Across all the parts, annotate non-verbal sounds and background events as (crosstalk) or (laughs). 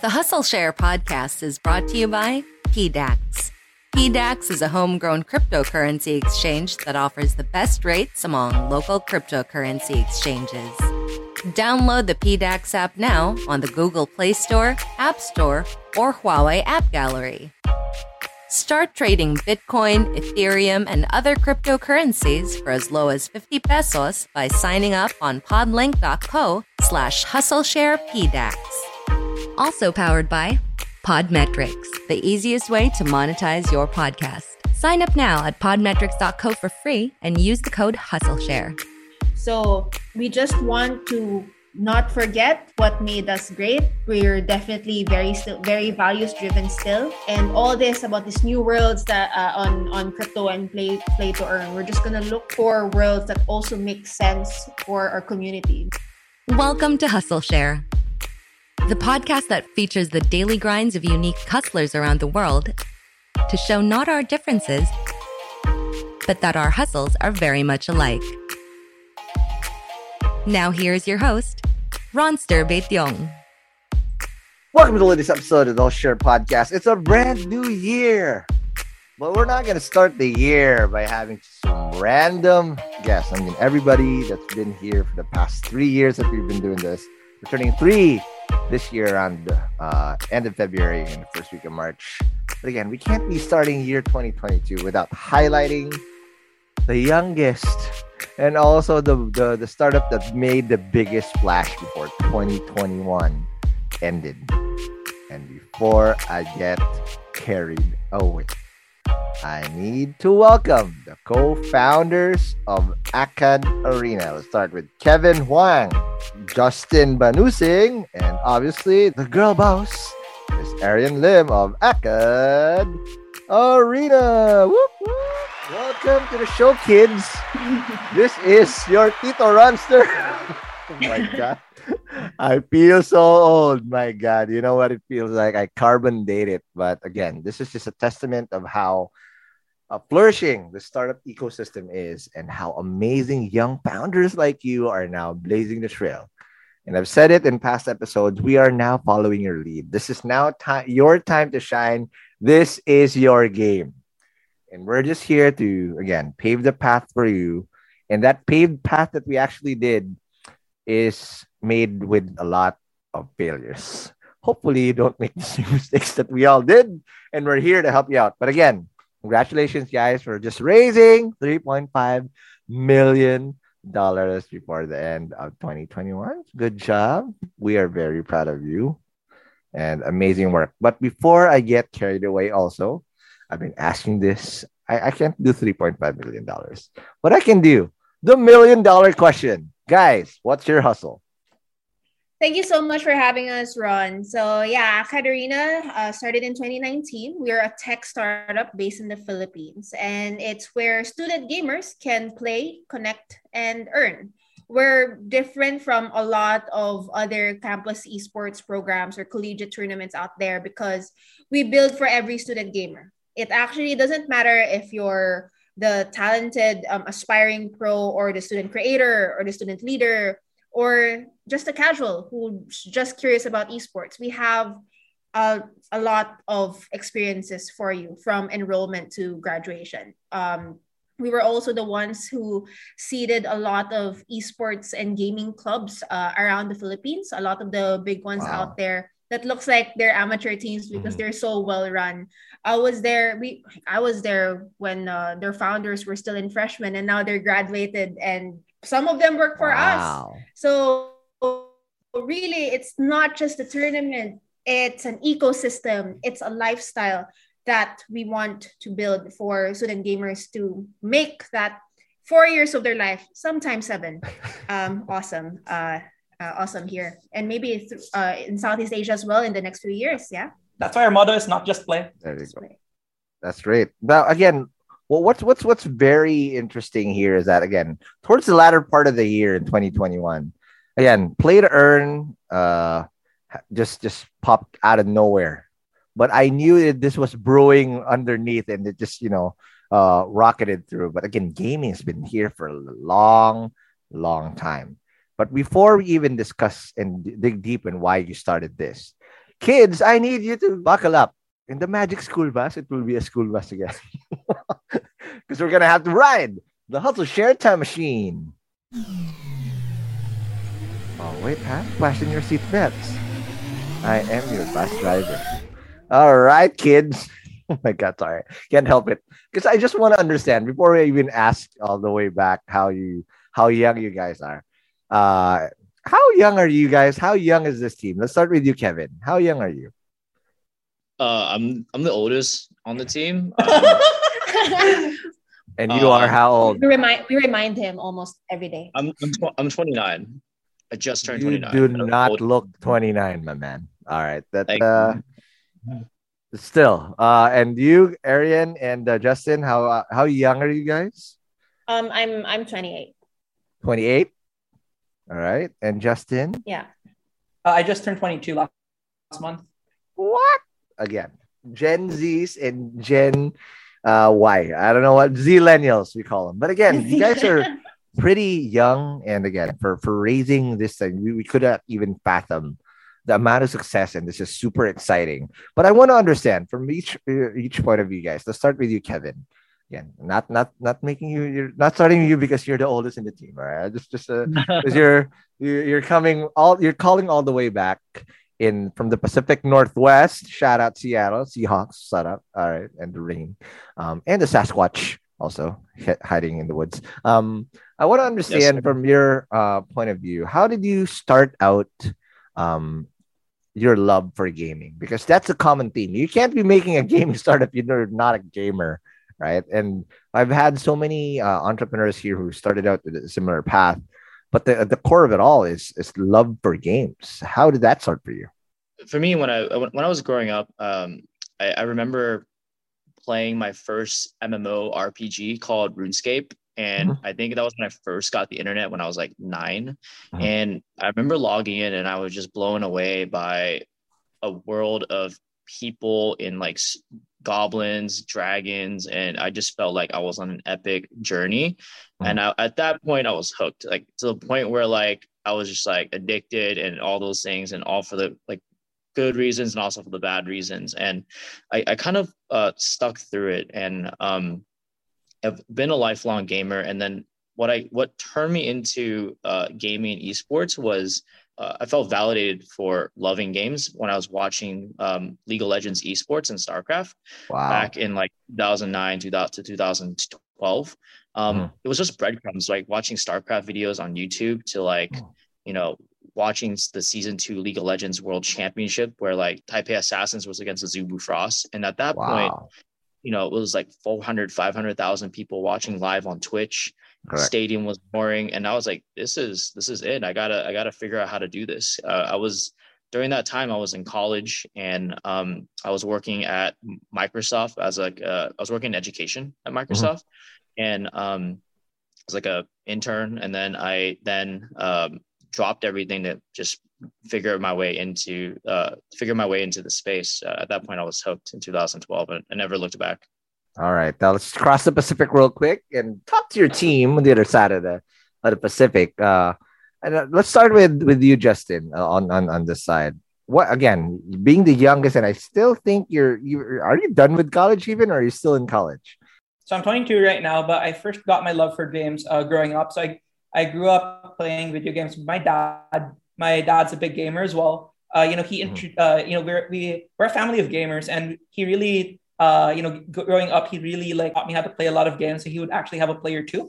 The Hustle Share podcast is brought to you by PDAX. PDAX is a homegrown cryptocurrency exchange that offers the best rates among local cryptocurrency exchanges. Download the PDAX app now on the Google Play Store, App Store, or Huawei App Gallery. Start trading Bitcoin, Ethereum, and other cryptocurrencies for as low as 50 pesos by signing up on podlink.co slash hustlesharepdax. Also powered by Podmetrics, the easiest way to monetize your podcast. Sign up now at podmetrics.co for free and use the code HustleShare. So we just want to not forget what made us great. We're definitely very still very values driven still, and all this about these new worlds that uh, on on crypto and play play to earn. We're just gonna look for worlds that also make sense for our community. Welcome to Hustle Share, the podcast that features the daily grinds of unique hustlers around the world to show not our differences, but that our hustles are very much alike. Now here's your host, Ronster Baetiong. Welcome to the latest episode of the Hustle Share Podcast. It's a brand new year. But we're not going to start the year by having some random guests. I mean, everybody that's been here for the past three years that we've been doing this, we're turning three this year the uh, end of February and the first week of March. But again, we can't be starting year 2022 without highlighting the youngest and also the, the, the startup that made the biggest splash before 2021 ended. And before I get carried away, I need to welcome the co-founders of Acad Arena. Let's start with Kevin Huang, Justin Banusing, and obviously the girl boss is Arian Lim of Acad Arena. Whoop, whoop. Welcome to the show, kids. (laughs) this is your Tito Ronster. (laughs) oh my god. (laughs) I feel so old. My God. You know what it feels like? I carbon date it. But again, this is just a testament of how uh, flourishing the startup ecosystem is and how amazing young founders like you are now blazing the trail. And I've said it in past episodes, we are now following your lead. This is now time your time to shine. This is your game. And we're just here to again pave the path for you. And that paved path that we actually did is made with a lot of failures. Hopefully, you don't make the same (laughs) mistakes that we all did. And we're here to help you out. But again, congratulations, guys, for just raising 3.5 million dollars before the end of 2021. Good job. We are very proud of you and amazing work. But before I get carried away, also, I've been asking this. I, I can't do $3.5 million, but I can do the million dollar question. Guys, what's your hustle? Thank you so much for having us, Ron. So, yeah, AcadArena uh, started in 2019. We're a tech startup based in the Philippines, and it's where student gamers can play, connect, and earn. We're different from a lot of other campus esports programs or collegiate tournaments out there because we build for every student gamer. It actually doesn't matter if you're the talented um, aspiring pro or the student creator or the student leader or just a casual who's just curious about esports, we have a, a lot of experiences for you from enrollment to graduation. Um, we were also the ones who seeded a lot of esports and gaming clubs uh, around the Philippines, a lot of the big ones wow. out there that looks like they're amateur teams because mm-hmm. they're so well run. I was there. We I was there when uh, their founders were still in freshmen, and now they're graduated, and some of them work for wow. us. So really, it's not just a tournament; it's an ecosystem. It's a lifestyle that we want to build for student gamers to make that four years of their life, sometimes seven. (laughs) Um, awesome. Uh, uh, awesome here, and maybe th- uh, in Southeast Asia as well in the next few years. Yeah, that's why our motto is not just play. There you go. That's great. Now, again, well, what's what's what's very interesting here is that again, towards the latter part of the year in 2021, again, play to earn, uh, just just popped out of nowhere. But I knew that this was brewing underneath, and it just you know uh, rocketed through. But again, gaming has been here for a long, long time. But before we even discuss and dig deep in why you started this, kids, I need you to buckle up. In the Magic School Bus, it will be a school bus again. (laughs) Because we're going to have to ride the Hustle Share Time Machine. Oh, wait, huh? Fasten your seat belts. I am your bus driver. All right, kids. (laughs) Oh my God, sorry. Can't help it. Because I just want to understand before we even ask all the way back how you how young you guys are. Uh, how young are you guys? How young is this team? Let's start with you, Kevin. How young are you? Uh, I'm I'm the oldest on the team. (laughs) Um, and you uh, are how old? We remind we remind him almost every day. I'm I'm, tw- I'm 29. I just turned you 29. do not old. look 29, my man. All right, that uh, still. Uh, and you, Arian and uh, Justin, how uh, how young are you guys? Um, I'm I'm 28. 28. All right. And Justin? Yeah. Uh, I just turned 22 last, last month. What? Again, Gen Zs and Gen uh, why. I don't know what Zillennials we call them. But again, you guys are (laughs) pretty young. And again, for, for raising this thing, we, we could not even fathom the amount of success. And this is super exciting. But I want to understand from each each point of view, guys. Let's start with you, Kevin again not not not making you you're not starting you because you're the oldest in the team all right just just uh, (laughs) because you're you're coming all you're calling all the way back in from the pacific northwest. Shout out seattle. Seahawks set up. All right and the rain. Um and the sasquatch also hiding in the woods. Um i want to understand yes, from your uh point of view how did you start out um your love for gaming? Because that's a common theme. You can't be making a gaming startup if you're not a gamer right? And I've had so many uh, entrepreneurs here who started out with a similar path, but the the core of it all is is love for games. How did that start for you? For me, when I when I was growing up, um, I, I remember playing my first MMO RPG called RuneScape. And mm-hmm. I think that was when I first got the internet when I was like 9 mm-hmm. And I remember logging in and I was just blown away by a world of people in like goblins, dragons, and I just felt like I was on an epic journey. Mm-hmm. And I, at that point, I was hooked, like to the point where like I was just like addicted and all those things, and all for the like good reasons and also for the bad reasons. And I, I kind of uh, stuck through it, and um, I've been a lifelong gamer. And then what I what turned me into uh, gaming and esports was uh, I felt validated for loving games when I was watching um, League of Legends esports and StarCraft wow. back in like 2009 to 2012. Um, Mhm. it was just breadcrumbs, like watching StarCraft videos on YouTube to like, Mm. you know, watching the season two League of Legends World Championship where like Taipei Assassins was against Azubu Frost. And at that point, Wow. You know, it was like 400, 500,000 people watching live on Twitch. Correct. Stadium was boring. And I was like, this is, this is it. I gotta, I gotta figure out how to do this. Uh, I was, during that time, I was in college and um, I was working at Microsoft as like, uh, I was working in education at Microsoft and um, was like a intern. And then I then um, dropped everything to just figure my way into uh, figure my way into the space. Uh, at that point, I was hooked in 2012 and I never looked back. All right, now let's cross the Pacific real quick and talk to your team on the other side of the of the Pacific. Uh, and uh, let's start with with you, Justin, uh, on on on this side. What again? Being the youngest, and I still think you're you are you done with college even, or are you still in college? So I'm 22 right now, but I first got my love for games uh, growing up. So I, I grew up playing video games with my dad. My dad's a big gamer as well. Uh, you know, he, intro- uh, you know, we're, we, we're a family of gamers and he really, uh, you know, growing up, he really like taught me how to play a lot of games. So he would actually have a player too.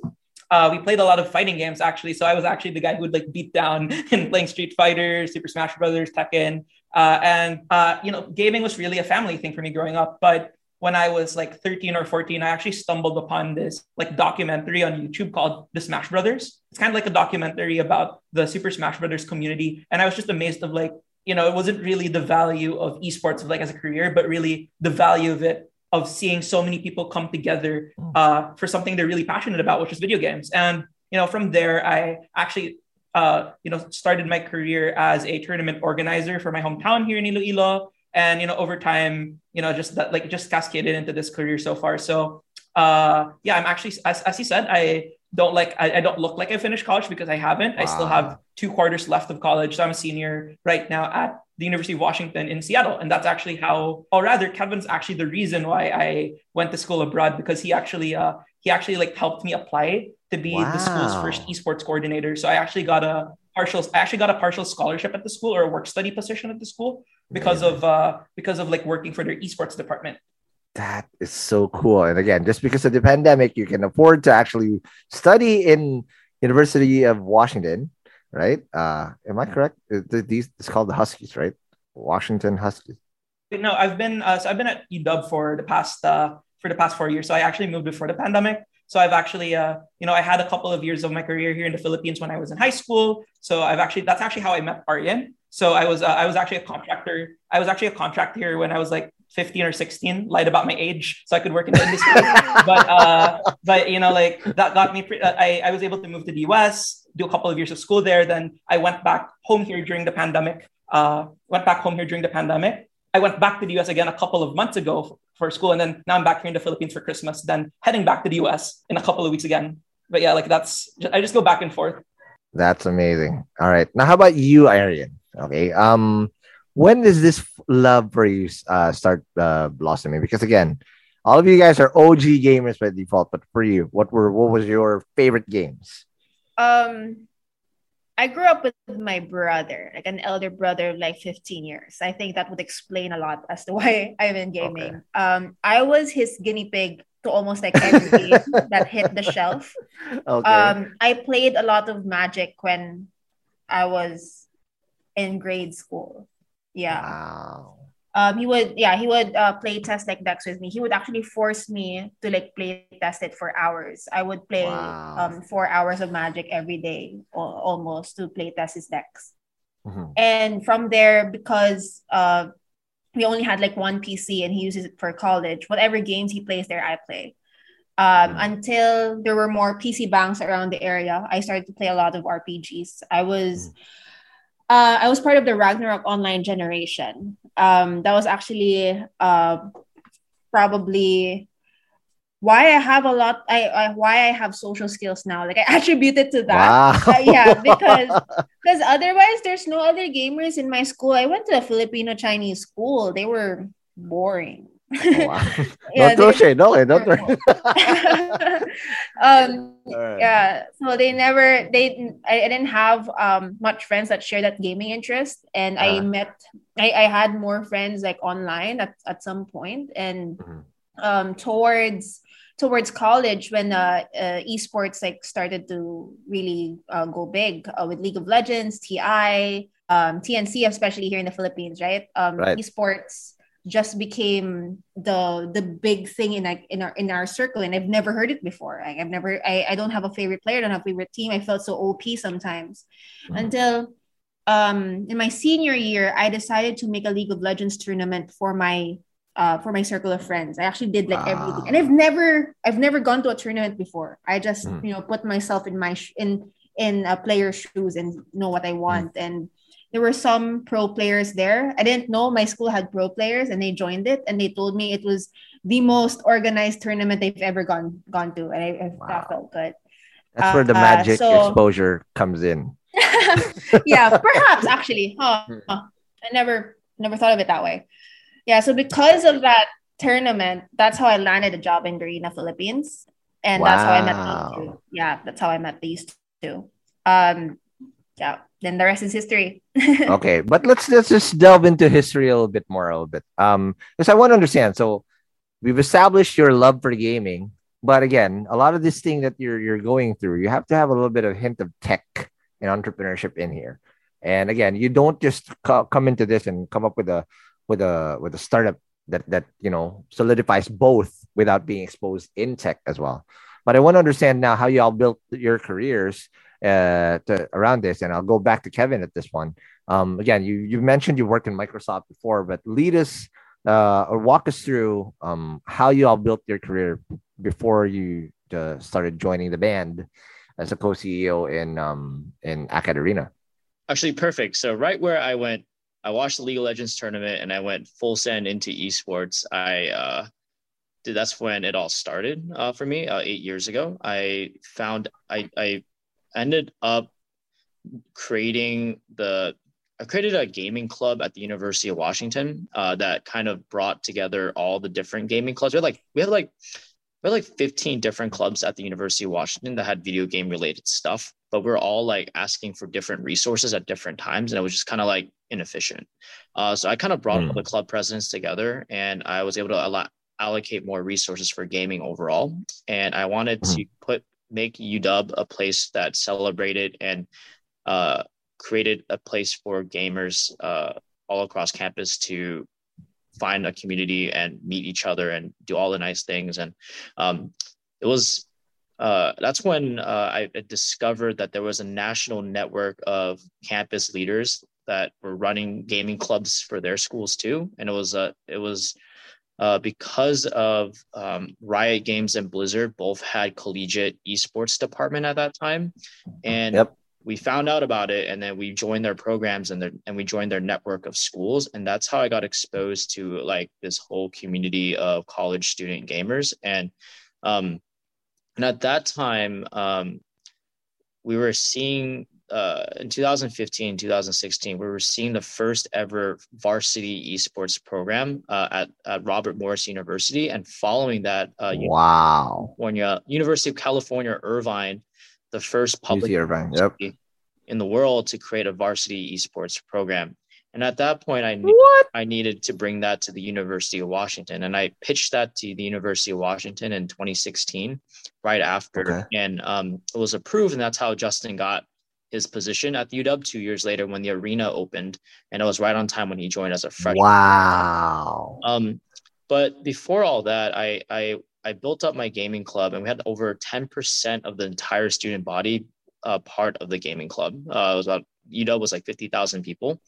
Uh, we played a lot of fighting games actually. So I was actually the guy who would like beat down (laughs) in playing Street Fighter, Super Smash Brothers, Tekken. Uh, and, uh, you know, gaming was really a family thing for me growing up. But when I was like 13 or 14, I actually stumbled upon this like documentary on YouTube called The Smash Brothers. It's kind of like a documentary about the Super Smash Brothers community. And I was just amazed of like, you know, it wasn't really the value of esports of like as a career, but really the value of it of seeing so many people come together uh, for something they're really passionate about, which is video games. And, you know, from there, I actually uh, you know, started my career as a tournament organizer for my hometown here in Iloilo. And, you know, over time, you know, just that like just cascaded into this career so far. So uh yeah, I'm actually as, as he said, I don't like I, I don't look like I finished college because I haven't. I still have two quarters left of college. So I'm a senior right now at the University of Washington in Seattle. And that's actually how, or rather, Kevin's actually the reason why I went to school abroad because he actually uh he actually like helped me apply to be the school's first esports coordinator. So I actually got a partial I actually got a partial scholarship at the school or a work study position at the school because of uh because of like working for their esports department. That is so cool. And again, just because of the pandemic, you can afford to actually study in University of Washington, right? Uh, am I correct? Uh, These it's called the Huskies, right? Washington Huskies. No, I've been uh, so I've been at UW for the past uh, for the past four years. So I actually moved before the pandemic. So I've actually uh, you know I had a couple of years of my career here in the Philippines when I was in high school. So I've actually that's actually how I met Aryan. So I was uh, I was actually a contractor. I was actually a contractor when I was like 15 or 16. Lied about my age so I could work in the industry. (laughs) but uh, but you know like that got me. Pre- uh, I I was able to move to the US, do a couple of years of school there. Then I went back home here during the pandemic. Uh, went back home here during the pandemic. I went back to the US again a couple of months ago for, for school, and then now I'm back here in the Philippines for Christmas. Then heading back to the US in a couple of weeks again. But yeah, like that's I just go back and forth. That's amazing. All right. Now, how about you, Arian? Okay. Um, when does this love for you uh, start uh, blossoming? Because again, all of you guys are OG gamers by default, but for you, what were what was your favorite games? Um, I grew up with my brother, like an elder brother of like 15 years. I think that would explain a lot as to (laughs) why I'm in gaming. Um, I was his guinea pig to almost like every game that hit the shelf. (laughs) Okay. Um, I played a lot of Magic when I was in grade school. Yeah. Wow. Um, he would, yeah, he would uh, play test like decks with me. He would actually force me to like play test it for hours. I would play Wow. um four hours of Magic every day, al- almost to play test his decks. Mhm. And from there, because uh, we only had like one PC and he uses it for college. Whatever games he plays there, I play. Um, Mm. Until there were more PC banks around the area, I started to play a lot of RPGs. I was, uh, I was part of the Ragnarok online generation. Um, that was actually uh, probably why I have a lot. I, I why I have social skills now. Like I (laughs) attribute it to that. Wow. Uh, yeah, because (laughs) because otherwise there's no other gamers in my school. I went to a Filipino Chinese school. They were boring. Oh, wow. (laughs) (laughs) Yeah, don't throw they- shade. Don't (laughs) um right. yeah so they never they I, I didn't have um much friends that share that gaming interest and i Ah. met I, I had more friends like online at, at some point and Mhm. um towards towards college when uh, uh, esports like started to really uh, go big uh, with League of Legends, TI, um, TNC, especially here in the Philippines, right? Um, Right. Esports just became the the big thing in like in our in our circle, and I've never heard it before. Like I've never, I, I don't have a favorite player, I don't have a favorite team. I felt so OP sometimes Mhm. until um in my senior year, I decided to make a League of Legends tournament for my uh for my circle of friends. I actually did like Wow. everything, and I've never I've never gone to a tournament before. I just Mm. you know put myself in my sh- in in a player's shoes and know what I want. And there were some pro players there. I didn't know my school had pro players, and they joined it, and they told me it was the most organized tournament they've ever gone gone to, and I, I Wow. that felt good. That's where the Uh, magic so- exposure comes in. (laughs) yeah, (laughs) perhaps actually. Huh. Hmm. huh. I never never thought of it that way. Yeah, so because of that tournament, that's how I landed a job in Garena, Philippines. And that's how I met these two. Yeah, that's how I met these two. Um yeah, then the rest is history. (laughs) okay but let's let's just delve into history a little bit more a little bit. Um because i want to understand. So we've established your love for gaming but again a lot of this thing that you're you're going through you have to have a little bit of hint of tech and entrepreneurship in here. And again you don't just co- come into this and come up with a with a with a startup that that you know solidifies both without being exposed in tech as well. But i want to understand now how you all built your careers uh, to, around this and i'll go back to kevin at this one um, again, you you mentioned you worked in Microsoft before, but lead us uh, or walk us through um, how you all built your career before you uh, started joining the band as a co-CEO in um, in Acad Arena. Actually, perfect. So right where I went, I watched the League of Legends tournament and I went full send into esports. I uh, did. That's when it all started uh, for me uh, eight years ago. I found I I ended up creating the I created a gaming club at the University of Washington uh, that kind of brought together all the different gaming clubs. We had like we had like we had like 15 different clubs at the University of Washington that had video game related stuff, but we're all like asking for different resources at different times, and it was just kind of like inefficient. Uh, so I kind of brought all Mm. the club presidents together, and I was able to allow, allocate more resources for gaming overall. And I wanted to put make UW a place that celebrated and uh, created a place for gamers uh, all across campus to find a community and meet each other and do all the nice things. And um, it was uh, that's when uh, I discovered that there was a national network of campus leaders that were running gaming clubs for their schools too. And it was uh, it was uh, because of um, Riot Games and Blizzard both had collegiate esports department at that time, and Yep. we found out about it, and then we joined their programs and their and we joined their network of schools, and that's how I got exposed to like this whole community of college student gamers, and um, and at that time, um, we were seeing uh, in 2015, 2016, we were seeing the first ever varsity esports program uh, at, at Robert Morris University. And following that, uh, Wow. California, University of California, Irvine, the first public Irvine, yep. university in the world to create a varsity esports program. And at that point, I knew What? I needed to bring that to the University of Washington. And I pitched that to the University of Washington in 2016, right after. Okay. And um, it was approved. And that's how Justin got his position at the UW two years later when the arena opened. And it was right on time when he joined as a freshman. Wow. Um, but before all that, I, I I built up my gaming club, and we had over ten percent of the entire student body uh, part of the gaming club. Uh, it was about UW was like fifty thousand people,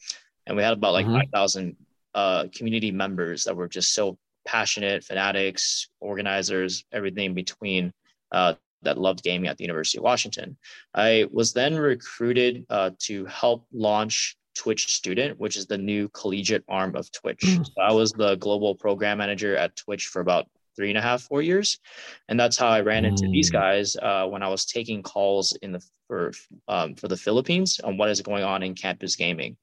and we had about like Mhm. five thousand uh, community members that were just so passionate, fanatics, organizers, everything in between. Uh, that loved gaming at the University of Washington. I was then recruited uh, to help launch Twitch Student, which is the new collegiate arm of Twitch. Mm. So I was the global program manager at Twitch for about three and a half, four years, and that's how I ran into these Mm. guys uh, when I was taking calls in the for um, for the Philippines on what is going on in campus gaming,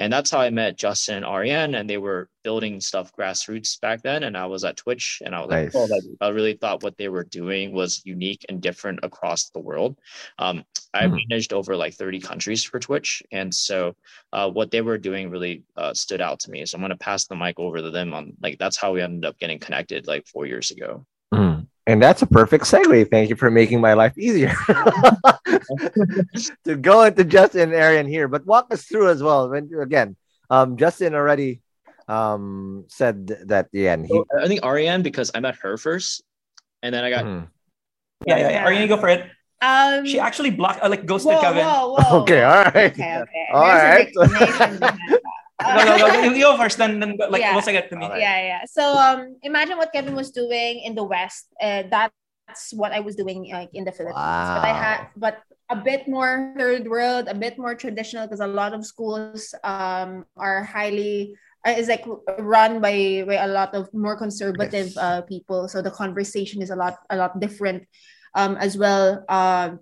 and that's how I met Justin and Ariane, and they were building stuff grassroots back then, and I was at Twitch, and I was Nice. like, oh, I really thought what they were doing was unique and different across the world. Um, I Mhm. managed over like 30 countries for Twitch. And so uh, what they were doing really uh, stood out to me. So I'm going to pass the mic over to them on like, that's how we ended up getting connected like four years ago. Mm. And that's a perfect segue. Thank you for making my life easier (laughs) to go into Justin and Arian here. But walk us through as well. When again, um, Justin already um said that yeah, and he So, I think Arian because I met her first, and then I got Mhm. Yeah, yeah, yeah. Are you gonna go for it? Um, She actually blocked, uh, like ghosted whoa, Kevin. whoa, whoa. okay, all right. Okay, okay. All There's right. An explanation behind that. No, no, no. You go first, then, then like Yeah. once I get to me. All right. yeah yeah so um imagine what kevin was doing in the west uh, that's what i was doing like in the philippines but i had but a bit more third world a bit more traditional because a lot of schools um are highly uh, is like run by by a lot of more conservative Yes. uh, people so the conversation is a lot a lot different um as well um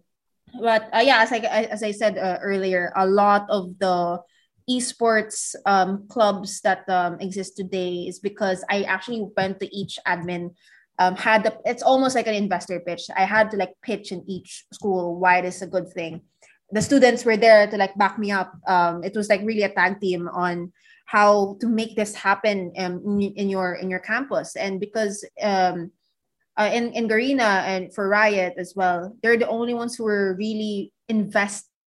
but uh, yeah as i as i said uh, earlier a lot of the esports um, clubs that um, exist today is because I actually went to each admin. Um, had the it's almost like an investor pitch. I had to like pitch in each school why it is a good thing. The students were there to like back me up. Um, it was like really a tag team on how to make this happen um, in, in your in your campus. And because um, uh, in in Garena and for Riot as well, they're the only ones who were really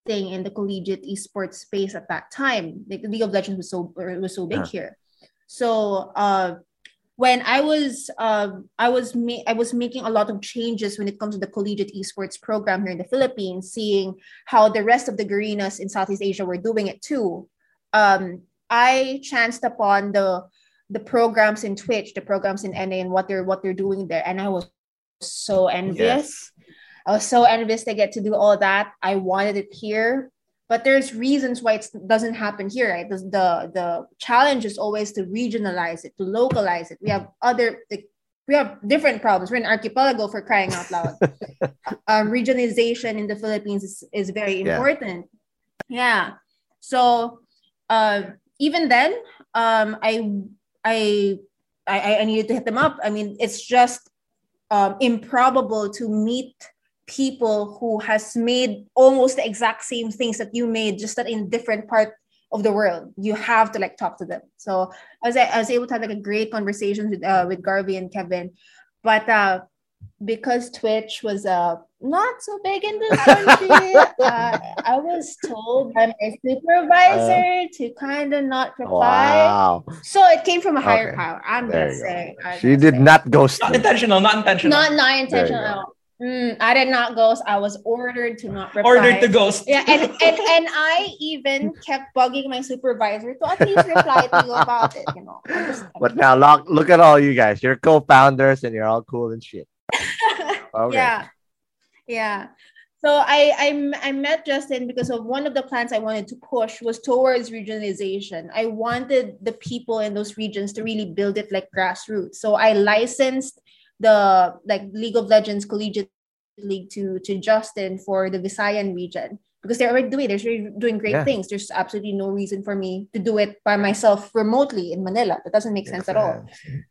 investing in the collegiate esports space at that time. Like League of Legends was so it was so big here. So uh, when I was um I was ma- I was making a lot of changes when it comes to the collegiate esports program here in the Philippines, seeing how the rest of the Garenas in Southeast Asia were doing it too. Um, I chanced upon the the programs in Twitch, the programs in NA, and what they're what they're doing there, and I was so envious. I was so envious to get to do all that. I wanted it here, but there's reasons why it doesn't happen here. Right? The, the the challenge is always to regionalize it, to localize it. We have other like, we have different problems. We're an archipelago for crying out loud. (laughs) um, regionalization in the Philippines is, is very Yeah. important. Yeah. So uh, even then, um, I, I I I needed to hit them up. I mean, it's just um, improbable to meet people who has made almost the exact same things that you made, just that in different part of the world. You have to like talk to them. So I was I was able to have like a great conversation with uh, with Garvey and Kevin, but uh, because Twitch was uh not so big in this (laughs) country, uh, I was told by my supervisor to kind of not reply. Wow. So it came from a higher Okay. power. I'm There just you go. saying. I'm She just did saying. not ghost Not intentional, not intentional. Not not There intentional. Mm, I did not ghost. I was ordered to not reply. Ordered to ghost. Yeah, and, (laughs) and and I even kept bugging my supervisor to at least reply to you about it. You know. I'm just- But now look, look at all you guys. You're co-founders and you're all cool and shit. (laughs) Okay. Yeah, yeah. So I, I I met Justin because of one of the plans I wanted to push was towards regionalization. I wanted the people in those regions to really build it like grassroots. So I licensed the like League of Legends Collegiate League to to Justin for the Visayan region because they're already doing they're doing great Yeah. things. There's absolutely no reason for me to do it by myself remotely in Manila. That doesn't make sense at all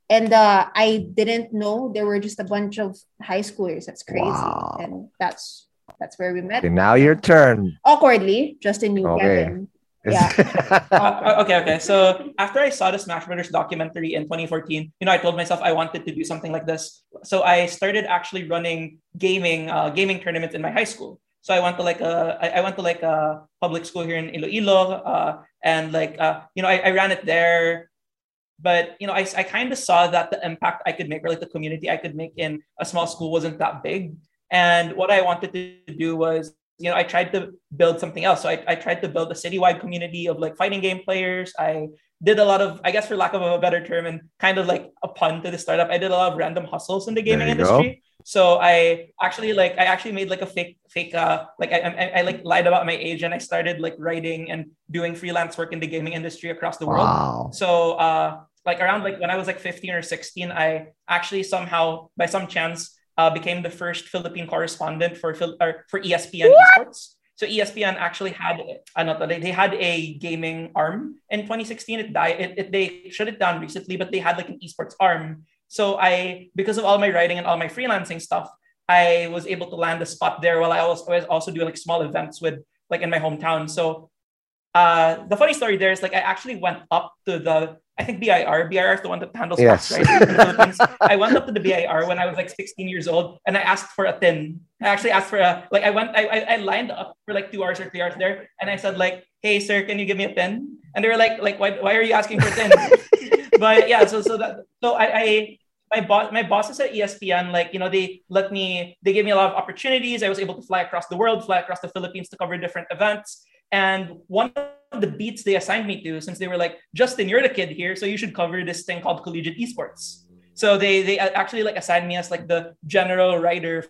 and uh, I didn't know there were just a bunch of high schoolers. That's crazy, Wow. and that's that's where we met. Okay, now your turn. Awkwardly, Justin knew Okay. Kevin. Yeah. (laughs) Uh, okay, okay. So after I saw the Smash Brothers documentary in 2014, you know, I told myself I wanted to do something like this. So I started actually running gaming, uh, gaming tournaments in my high school. So I went to like a, I I went to like a public school here in Iloilo, uh, and like, uh, you know, I, I ran it there. But you know, I, I kind of saw that the impact I could make, or like the community I could make in a small school, wasn't that big. And what I wanted to do was you know, I tried to build something else. So I, I tried to build a citywide community of like fighting game players. I did a lot of, I guess for lack of a better term, and kind of like a pun to the startup, I did a lot of random hustles in the gaming industry. So I actually like I actually made like a fake fake uh like I, I I like lied about my age and I started like writing and doing freelance work in the gaming industry across the world. Wow. So uh like around like when I was like 15 or 16, I actually somehow by some chance uh, became the first Philippine correspondent for Phil- or for ESPN esports. So ESPN actually had ano to, they, they had a gaming arm in 2016. It died. It, it, they shut it down recently, but they had like an esports arm. So I because of all my writing and all my freelancing stuff, I was able to land a spot there while I was, I was also doing like small events with like in my hometown. So uh, the funny story there is like I actually went up to the I think BIR. BIR is the one that handles Yes. tax, right? in the Philippines. I went up to the BIR when I was like 16 years old, and I asked for a tin. I actually asked for a like. I went. I I, lined up for like two hours or three hours there, and I said like, "Hey, sir, can you give me a tin?" And they were like, "Like, why, why are you asking for a tin?" (laughs) but yeah, so so that so I, I my boss my bosses at ESPN like you know they let me they gave me a lot of opportunities. I was able to fly across the world, fly across the Philippines to cover different events. And one of the beats they assigned me to, since they were like, Justin, you're the kid here, so you should cover this thing called collegiate esports. So they they actually like assigned me as like the general writer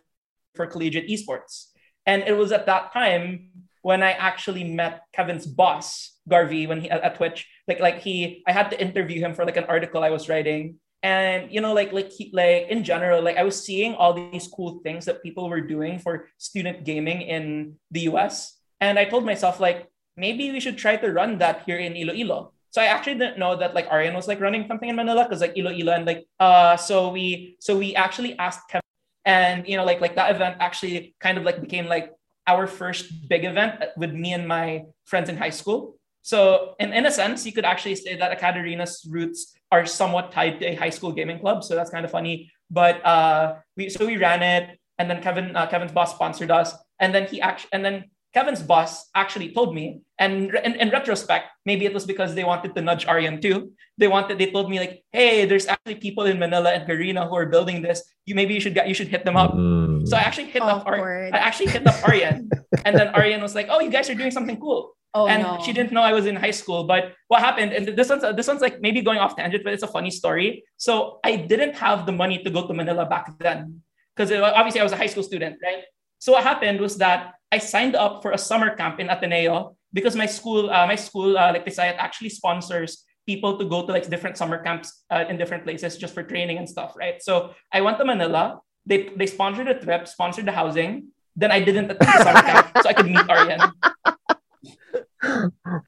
for collegiate esports. And it was at that time when I actually met Kevin's boss, Garvey, when he at, Twitch. Like like he I had to interview him for like an article I was writing. And you know, like like he, like in general, like I was seeing all these cool things that people were doing for student gaming in the US. And I told myself, like, maybe we should try to run that here in Iloilo. So I actually didn't know that like Arian was like running something in Manila because like Iloilo and like uh so we so we actually asked Kevin and you know like like that event actually kind of like became like our first big event with me and my friends in high school. So in, in a sense, you could actually say that AcadArena's roots are somewhat tied to a high school gaming club. So that's kind of funny. But uh, we so we ran it, and then Kevin uh, Kevin's boss sponsored us, and then he actually and then Kevin's boss actually told me, and in, in retrospect, maybe it was because they wanted to nudge Aryan too. They wanted, they told me like, hey, there's actually people in Manila and Garena who are building this. You maybe you should get, you should hit them up. Mm. So I actually hit up Ar- Awkward. I actually hit up Aryan, (laughs) and then Aryan was like, oh, you guys are doing something cool Oh and no. she didn't know I was in high school. But what happened, and this one's this one's like maybe going off tangent, but it's a funny story. So I didn't have the money to go to Manila back then because obviously I was a high school student, right? So what happened was that I signed up for a summer camp in Ateneo because my school, uh, my school, uh, like Pisayat, actually sponsors people to go to like different summer camps uh, in different places just for training and stuff, right? So I went to Manila. They they sponsored the trip, sponsored the housing. Then I didn't attend the summer camp, so I could meet Arian. (laughs)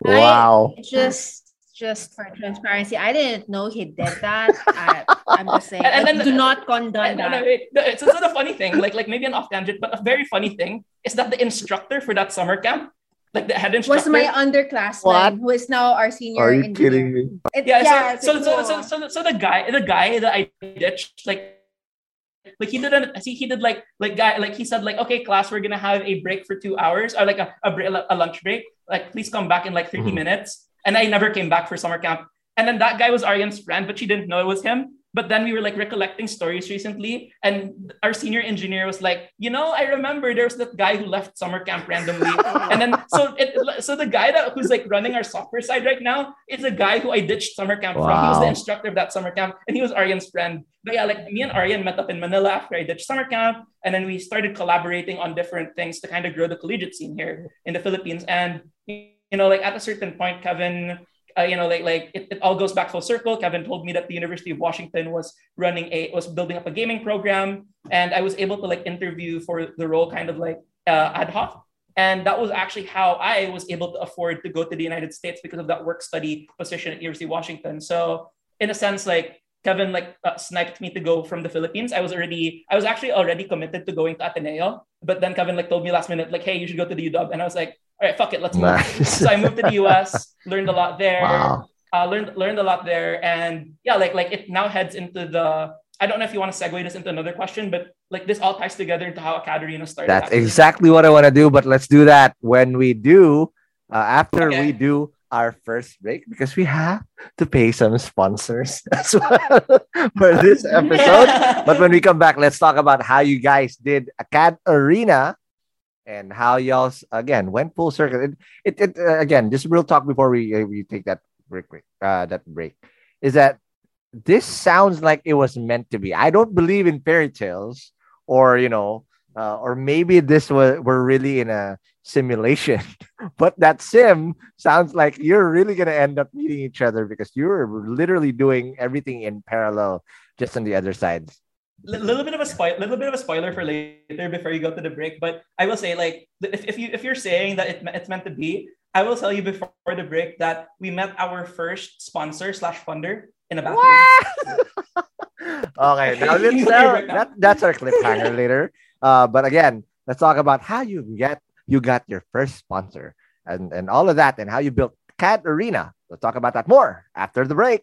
Wow. just just for transparency, I didn't know he did that. I, I'm just saying. And- and I then- do not condone No, no, that. wait. No, it's, it's not a funny thing. Like, like maybe an off tangent, but a very funny thing is that the instructor for that summer camp, like the head instructor Was my underclassman What? who is now our senior Are you engineer. kidding me? It- yeah. yeah, so, so, so, cool. so, so, so, the guy, the guy that I ditched, like, like he didn't. See, he did like, like guy, like he said, like, okay, class, we're gonna have a break for two hours, or like a a, a lunch break. Like, please come back in like 30 Mhm. minutes. And I never came back for summer camp. And then that guy was Aryan's friend, but she didn't know it was him. But then we were like recollecting stories recently, and our senior engineer was like, you know, I remember there's that guy who left summer camp randomly, (laughs) and then so it, so the guy that who's like running our software side right now is a guy who I ditched summer camp from. He was the instructor of that summer camp, and he was Aryan's friend. But yeah, like me and Aryan met up in Manila after I ditched summer camp, and then we started collaborating on different things to kind of grow the collegiate scene here in the Philippines. And you know, like at a certain point, Kevin uh, you know, like like it, it all goes back full circle. Kevin told me that the University of Washington was running a was building up a gaming program, and I was able to like interview for the role kind of like uh, ad hoc. And that was actually how I was able to afford to go to the United States because of that work study position at University of Washington. So in a sense, like Kevin like uh, sniped me to go from the Philippines. I was already I was actually already committed to going to Ateneo, but then Kevin like told me last minute like, hey, you should go to the UW, and I was like, all right, fuck it, let's move. So I moved to the US, learned a lot there. Wow. Uh, learned learned a lot there, and yeah, like like it now heads into the. I don't know if you want to segue this into another question, but like this all ties together into how AcadArena started. That's actually. exactly what I want to do, but let's do that when we do, uh, after Okay. we do our first break, because we have to pay some sponsors (laughs) as well (laughs) for this episode. (laughs) but when we come back, let's talk about how you guys did Acad Arena and how y'all again went full circle. It, it, it uh, again, just real talk before we uh, we take that break, uh, that break, is that this sounds like it was meant to be. I don't believe in fairy tales, or you know, uh, or maybe this was we're really in a simulation. (laughs) but that sim sounds like you're really gonna end up meeting each other because you're literally doing everything in parallel, just on the other sides. Little bit of a spoil, little bit of a spoiler for later before you go to the break. But I will say, like, if, if you if you're saying that it, it's meant to be, I will tell you before the break that we met our first sponsor slash funder in a bathroom. (laughs) okay, now let's (laughs) uh, that, that's our cliffhanger (laughs) later. Uh, but again, let's talk about how you get you got your first sponsor and and all of that and how you built Acad Arena. We'll talk about that more after the break.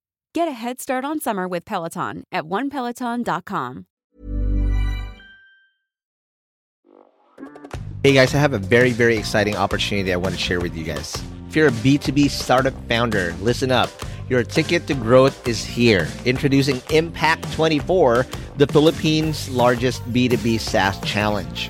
Get a head start on summer with Peloton at onepeloton.com. Hey guys, I have a very, very exciting opportunity I want to share with you guys. If you're a B2B startup founder, listen up. Your ticket to growth is here. Introducing Impact 24, the Philippines' largest B2B SaaS challenge.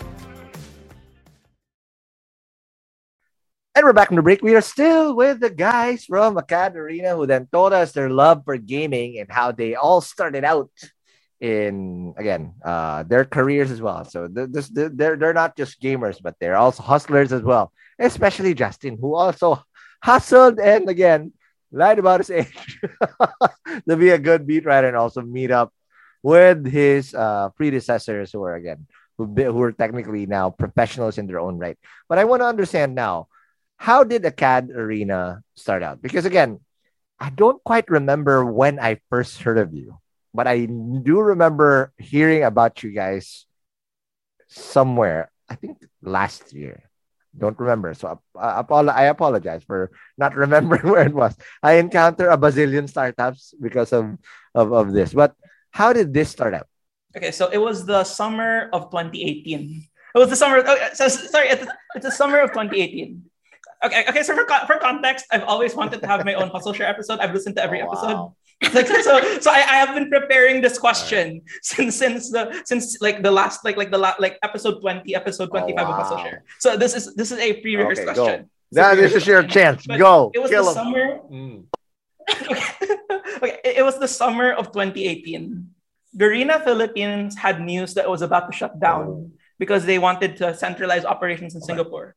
And we're back from the break. We are still with the guys from Acad Arena who then told us their love for gaming and how they all started out in again uh, their careers as well. So th- this, they're they're not just gamers, but they're also hustlers as well. Especially Justin, who also hustled and again lied about his age (laughs) to be a good beat writer and also meet up with his uh, predecessors who are again who who are technically now professionals in their own right. But I want to understand now how did Acad Arena start out? Because again, I don't quite remember when I first heard of you, but I do remember hearing about you guys somewhere. I think last year. Don't remember. So I, uh, I apologize for not (laughs) remembering where it was. I encounter a bazillion startups because of, of, of this. But how did this start out? Okay, so it was the summer of 2018. It was the summer. Okay, so sorry, it's, it's the summer of 2018. Okay, okay. So for, for context, I've always wanted to have my own hustle share episode. I've listened to every Oh, episode. wow. (laughs) like so, so I, I have been preparing this question since since the since like the last like like the last like episode 20, episode 25 of hustle Oh, wow. share. So this is this is a pre-rehearsed Okay, go. question. Now So this is your chance. But Go. It was Kill the 'em. summer Mm. (laughs) okay, it it was the summer of 2018. Garena Philippines had news that it was about to shut down because they wanted to centralize operations in Singapore.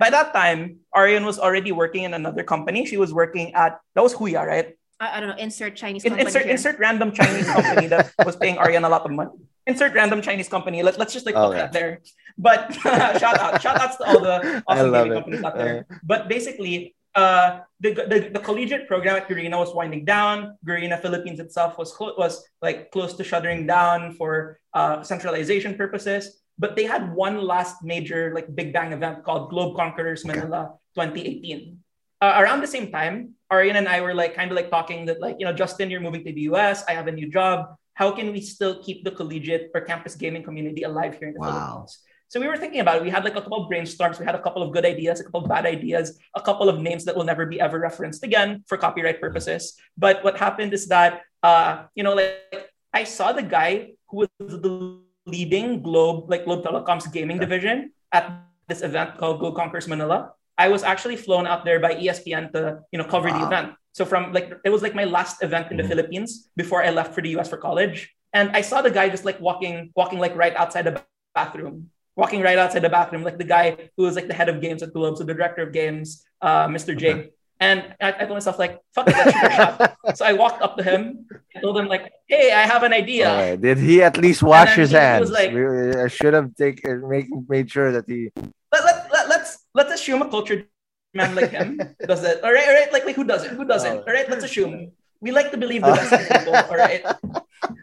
By that time, Arian was already working in another company. She was working at that was Huya, right? I, I don't know. Insert Chinese. In, insert here. insert random Chinese company that (laughs) was paying Arian a lot of money. Insert random Chinese company. Let, let's just like put Okay. that there. But (laughs) shout out, shout outs to all the (laughs) I awesome love gaming companies out there. But basically, uh, the, the, the collegiate program at Garena was winding down. Garena Philippines itself was clo- was like close to shuttering down for uh, centralization purposes. But they had one last major like big bang event called Globe Conquerors Manila 2018. Uh, around the same time, Arian and I were like kind of like talking that like you know Justin, you're moving to the US. I have a new job. How can we still keep the collegiate or campus gaming community alive here in the Wow. Philippines? So we were thinking about it. We had like a couple of brainstorms. We had a couple of good ideas, a couple of bad ideas, a couple of names that will never be ever referenced again for copyright purposes. But what happened is that, uh, you know, like I saw the guy who was the leading Globe, like Globe Telecom's gaming division at this event called Globe Conquers Manila. I was actually flown out there by ESPN to, you know, cover the event. So from like it was like my last event in the Mhm. Philippines before I left for the US for college. And I saw the guy just like walking, walking like right outside the bathroom, walking right outside the bathroom, like the guy who was like the head of games at Globe, so the director of games, uh, Mr. Jake. And I, I told myself like, fuck it, let's shoot. (laughs) So I walked up to him, I told him like, hey, I have an idea. Okay, Did he at least wash his hands? like- I should have taken make, made sure that he. Let, let, let, let's let's assume a cultured man like him does it. All right, all right. Like, like who doesn't? Who doesn't? All right, let's assume. We like to believe the best (laughs) people. All right.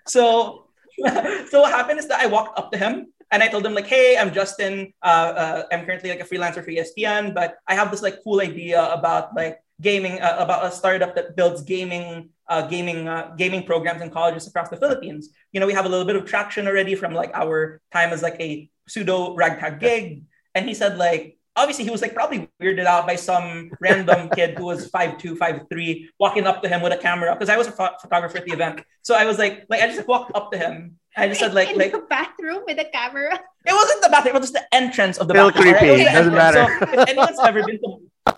So, (laughs) so what happened is that I walked up to him and I told him like, "Hey, I'm Justin. Uh, uh, I'm currently like a freelancer for ESPN, but I have this like cool idea about like gaming, uh, about a startup that builds gaming, uh, gaming, uh, gaming programs in colleges across the Philippines. You know, we have a little bit of traction already from like our time as like a pseudo ragtag gig." And he said like, obviously he was like probably weirded out by some random (laughs) kid who was 5'2 5'3 walking up to him with a camera because i was a pho- photographer at the event so i was like like i just walked up to him i just said like (laughs) in like the bathroom with a camera. it wasn't the bathroom it was just the entrance of the Still bathroom creepy. It was Doesn't matter. so if anyone's ever been to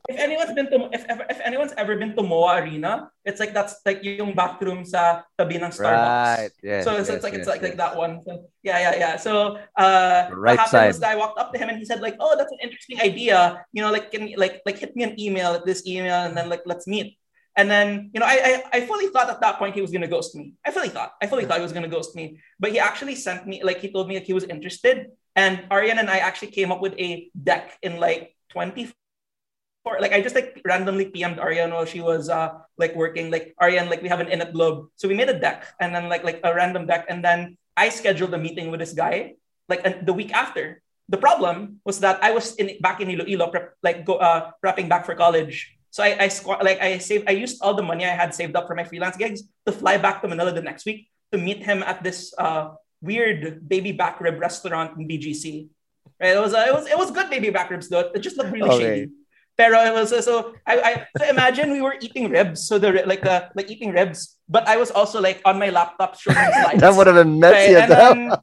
if anyone's been to if, ever, if anyone's ever been to Moa Arena it's like that's like yung bathroom sa tabi ng Starbucks Right. Yes. so it's, yes, it's like yes, it's like, like that one. So, yeah, yeah, yeah. So uh, Right what happened side. was that I walked up to him and he said like, "Oh, that's an interesting idea. You know, like can like like hit me an email at this email and then like let's meet." And then you know, I, I I fully thought at that point he was gonna ghost me. I fully thought I fully thought he was gonna ghost me. But he actually sent me like he told me like he was interested. And Aryan and I actually came up with a deck in like 24 like I just like randomly PM'd Aryan while she was uh like working like Aryan like we have an in at Globe. So we made a deck and then like like a random deck. And then I scheduled a meeting with this guy like uh, the week after. The problem was that I was in back in Iloilo prep, like go uh prepping back for college. So I I squ- like I saved I used all the money I had saved up for my freelance gigs to fly back to Manila the next week to meet him at this uh weird baby back rib restaurant in BGC right? It was uh, it was it was good baby back ribs though. It just looked really Okay. shady Pero it was so I, I so imagine we were eating ribs, so the like uh, like eating ribs, but I was also like on my laptop showing (laughs) slides. That would have been messy Right, and then-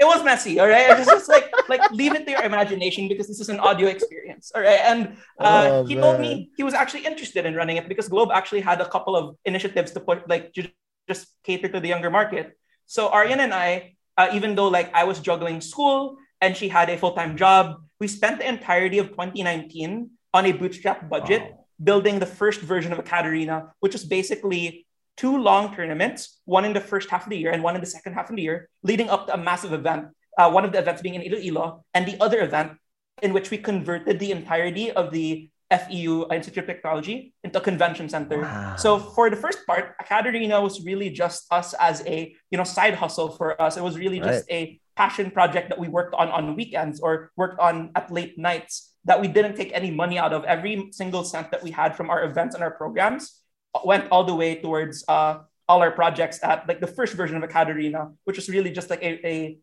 it was messy, all right. It's just like like leave it to your imagination because this is an audio experience, all right. And uh, Oh, he told me he was actually interested in running it because Globe actually had a couple of initiatives to put like ju- just cater to the younger market. So Aryan and I, uh, even though like I was juggling school and she had a full time job, we spent the entirety of 2019 on a bootstrap budget building the first version of AcadArena, which was basically two long tournaments, one in the first half of the year and one in the second half of the year, leading up to a massive event. Uh, one of the events being in Iloilo, and the other event in which we converted the entirety of the FEU Institute of Technology into a convention center. Wow. So for the first part, AcadArena was really just us as a you know side hustle for us. It was really just a passion project that we worked on on weekends or worked on at late nights that we didn't take any money out of. Every single cent that we had from our events and our programs went all the way towards uh, all our projects at like the first version of AcadArena, which was really just like a, a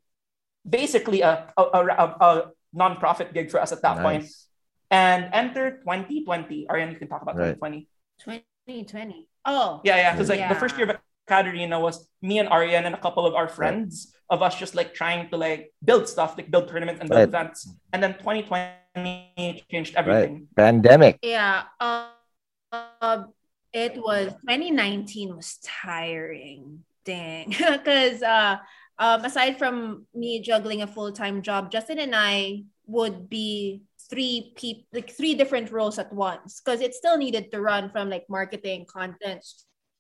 basically a, a, a, a, a non-profit gig for us at that point. Nice. And enter 2020. Ariane, you can talk about Right. 2020. 2020. Oh. Yeah, yeah. Because like Yeah. the first year of AcadArena was me and Ariane and a couple of our friends of us just like trying to like build stuff, like build tournaments and build Right. events. And then 2020 changed everything. Right. everything. Pandemic. Yeah. Uh, uh, it was 2019 was tiring. Dang. (laughs) Because uh, um, aside from me juggling a full time job, Justin and I would be three people, like three different roles at once. Because it still needed to run from like marketing, content,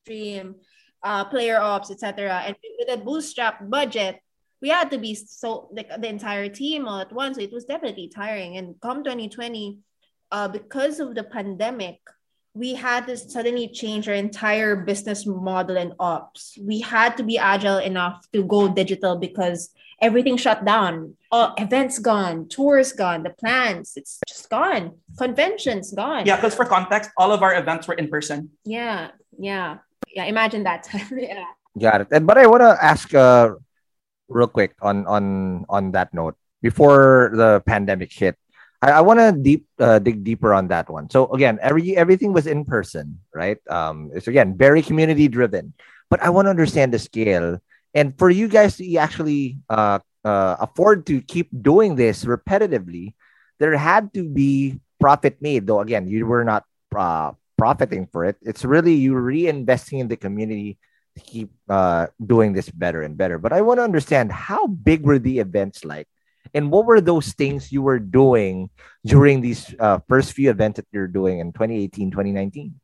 stream, uh, player ops, etc. And with a bootstrap budget, we had to be so like the entire team all at once. So it was definitely tiring. And come 2020, uh, because of the pandemic, we had to suddenly change our entire business model and ops. We had to be agile enough to go digital because everything shut down. All events gone, tours gone, the plans, it's just gone. Conventions gone. Yeah, because for context, all of our events were in person. Yeah. Yeah. Yeah. Imagine that. (laughs) yeah. Got it. And but I want to ask uh real quick on on on that note before the pandemic hit. I, I want to deep uh, dig deeper on that one. So again, every everything was in person, right? Um, it's again very community driven. But I want to understand the scale, and for you guys to actually uh, uh, afford to keep doing this repetitively, there had to be profit made. Though again, you were not uh, profiting for it. It's really you reinvesting in the community to keep uh, doing this better and better. But I want to understand how big were the events like, and what were those things you were doing during these uh, first few events that you're doing in 2018, 2019?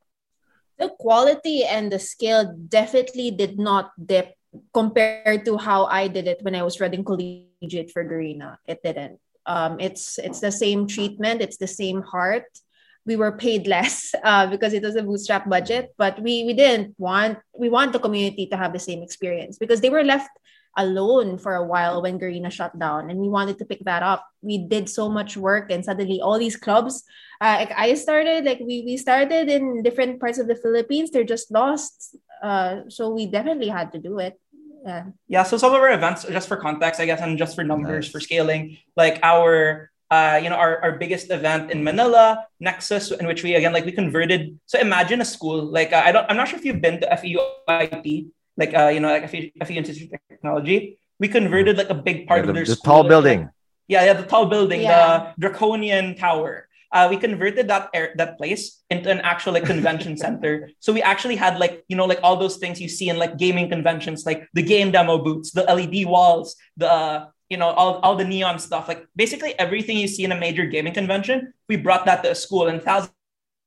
the quality and the scale definitely did not dip compared to how I did it when I was running collegiate for Garena. It didn't. Um, it's it's the same treatment, it's the same heart. We were paid less (laughs) uh, because it was a bootstrap budget, but we we didn't want we want the community to have the same experience because they were left alone for a while when Garena shut down, and we wanted to pick that up. We did so much work, and suddenly all these clubs. Uh, like I started, like we we started in different parts of the Philippines. They're just lost, uh, so we definitely had to do it. Yeah. Yeah. So some of our events, just for context, I guess, and just for numbers, nice. for scaling, like our uh, you know, our, our biggest event in Manila, Nexus, in which we again like we converted. So imagine a school like uh, I don't, I'm not sure if you've been to FEUIP, like uh, you know, like FEU, FEU Institute of Technology. We converted like a big part yeah, the, of their the school, tall building. Like, yeah, yeah, the tall building, Yeah. the draconian tower. Uh, we converted that air, that place into an actual like convention (laughs) center. So we actually had like you know like all those things you see in like gaming conventions, like the game demo booths, the LED walls, the uh, you know all, all the neon stuff, like basically everything you see in a major gaming convention. We brought that to a school, and thousands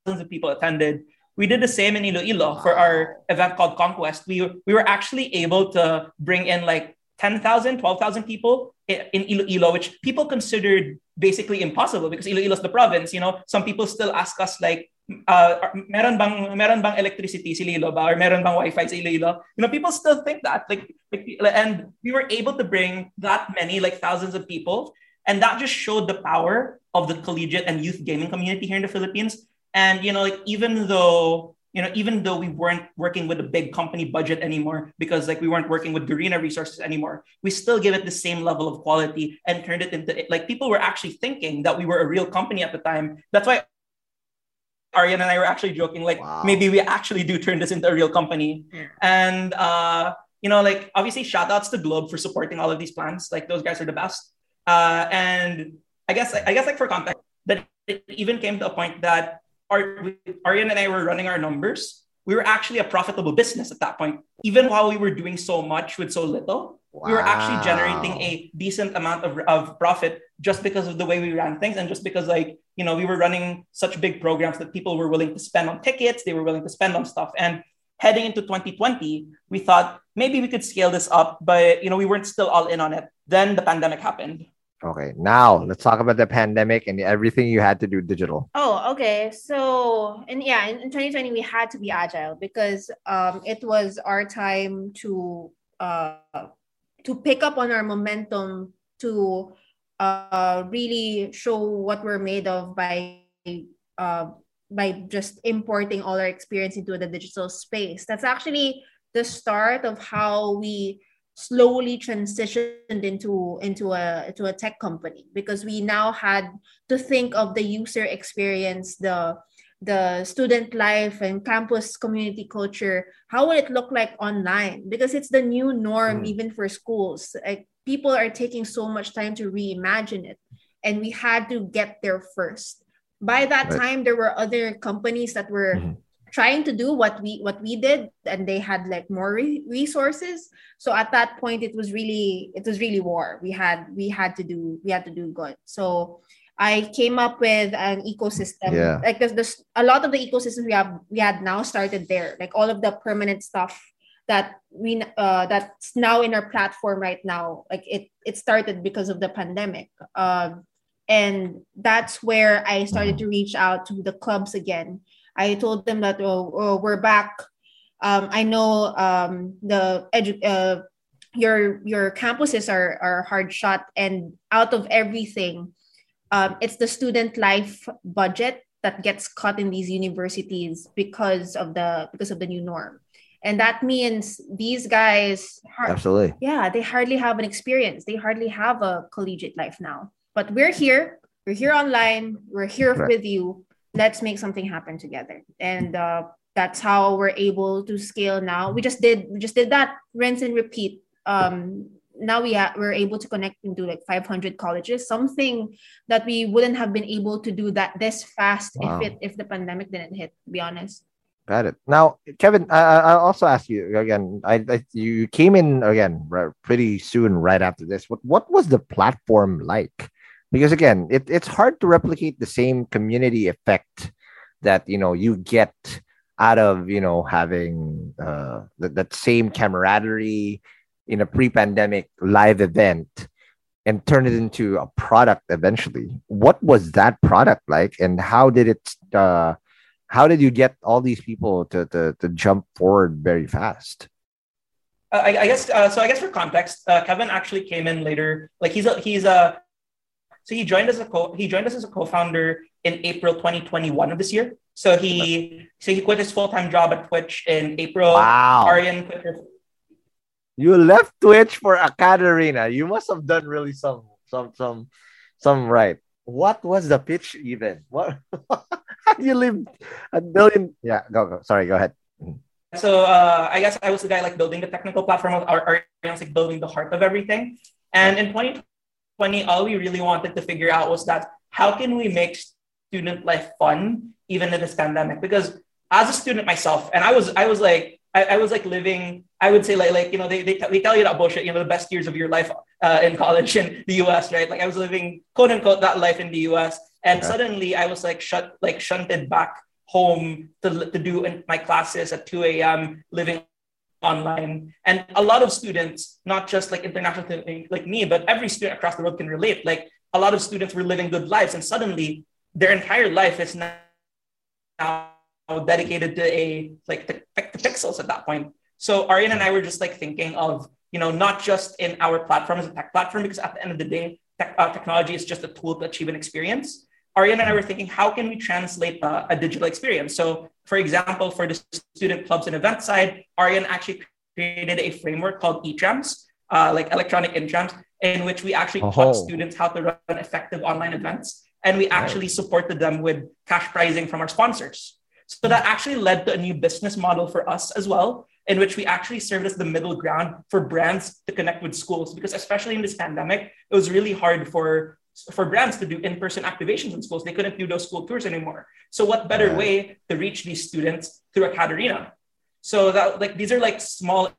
of people attended. We did the same in Iloilo for our event called Conquest. We we were actually able to bring in like 10,000, 12,000 people in in Iloilo, which people considered basically impossible because Iloilo is the province. You know, some people still ask us like, uh, meron bang meron bang electricity si Iloilo ba or meron bang Wi-Fi sa Iloilo? You know, people still think that. Like, like, and we were able to bring that many, like thousands of people, and that just showed the power of the collegiate and youth gaming community here in the Philippines. And you know, like even though you know, even though we weren't working with a big company budget anymore because like we weren't working with Garena resources anymore, we still give it the same level of quality and turned it into like people were actually thinking that we were a real company at the time. That's why Arian and I were actually joking, like Wow. maybe we actually do turn this into a real company. And uh, you know, like obviously shout outs to Globe for supporting all of these plans. Like those guys are the best. Uh, and I guess I guess like for context, that it even came to a point that Ar- Arian and I were running our numbers. We were actually a profitable business at that point. Even while we were doing so much with so little, we were actually generating a decent amount of, of profit just because of the way we ran things and just because like you know we were running such big programs that people were willing to spend on tickets they were willing to spend on stuff. And heading into 2020 we thought maybe we could scale this up but you know we weren't still all in on it. Then the pandemic happened Okay, now let's talk about the pandemic and everything you had to do digital. Oh, okay. So, and yeah, in, in 2020 we had to be agile because um it was our time to uh to pick up on our momentum to uh really show what we're made of by uh by just importing all our experience into the digital space. That's actually the start of how we slowly transitioned into into a into a tech company because we now had to think of the user experience the the student life and campus community culture how will it look like online because it's the new norm Mm. even for schools like people are taking so much time to reimagine it and we had to get there first by that Right. time there were other companies that were Mhm. Trying to do what we what we did and they had like more re- resources. So at that point it was really it was really war. We had we had to do we had to do good. So i came up with an ecosystem. Yeah. like there's, there's a lot of the ecosystems we have we had now started there. Like all of the permanent stuff that we uh that's now in our platform right now like it it started because of the pandemic. Um and that's where i started to reach out to the clubs again i told them that oh, we're back. Um i know um the edu- uh your your campuses are are hard shot and out of everything um it's the student life budget that gets cut in these universities because of the because of the new norm. And that means these guys har- Absolutely. yeah they hardly have an experience. They hardly have a collegiate life now. But we're here. We're here online. We're here Correct. with you let's make something happen together and uh, that's how we're able to scale now we just did we just did that rinse and repeat um now we are we're able to connect into like 500 colleges something that we wouldn't have been able to do that this fast Wow. if it if the pandemic didn't hit to be honest Got it. Now, Kevin, I, I I'll also ask you again. I, I you came in again pretty soon right after this. What what was the platform like? Because again, it, it's hard to replicate the same community effect that you know you get out of you know having uh, that, that same camaraderie in a pre-pandemic live event and turn it into a product eventually. What was that product like, and how did it? Uh, how did you get all these people to to, to jump forward very fast? Uh, I, I, guess uh, so. I guess for context, uh, Kevin actually came in later. Like he's a he's a so he joined as a co he joined us as a co-founder in April 2021 of this year. So he so he quit his full time job at Twitch in April. Wow. Quit her. You left Twitch for AcadArena. You must have done really some some some some right. What was the pitch even? What (laughs) how do you live a billion? Yeah, go go. Sorry, go ahead. So uh, I guess I was the guy like building the technical platform of our, our like building the heart of everything. And in 2020, all we really wanted to figure out was that how can we make student life fun even in this pandemic? Because as a student myself, and I was I was like I, I was like living I would say like like you know they, they, they tell you that bullshit you know the best years of your life uh, in college in the U.S. right like I was living quote unquote that life in the U.S. and yeah. suddenly I was like shut like shunted back home to, to do my classes at 2 a.m. living online. And a lot of students not just like international like me but every student across the world can relate. Like a lot of students were living good lives and suddenly their entire life is now dedicated to a like the, the pixels at that point. So Aryan and I were just like thinking of you know not just in our platform as a tech platform because at the end of the day tech, uh, technology is just a tool to achieve an experience. Aryan and I were thinking, how can we translate uh, a digital experience? So, for example, for the student clubs and event side, Aryan actually created a framework called eTrams, uh, like electronic intrams, in which we actually oh. taught students how to run effective online events. And we actually supported them with cash pricing from our sponsors. So that actually led to a new business model for us as well, in which we actually served as the middle ground for brands to connect with schools. Because especially in this pandemic, it was really hard for for brands to do in-person activations in schools. They couldn't do those school tours anymore. So what better way to reach these students through AcadArena? So that like these are like small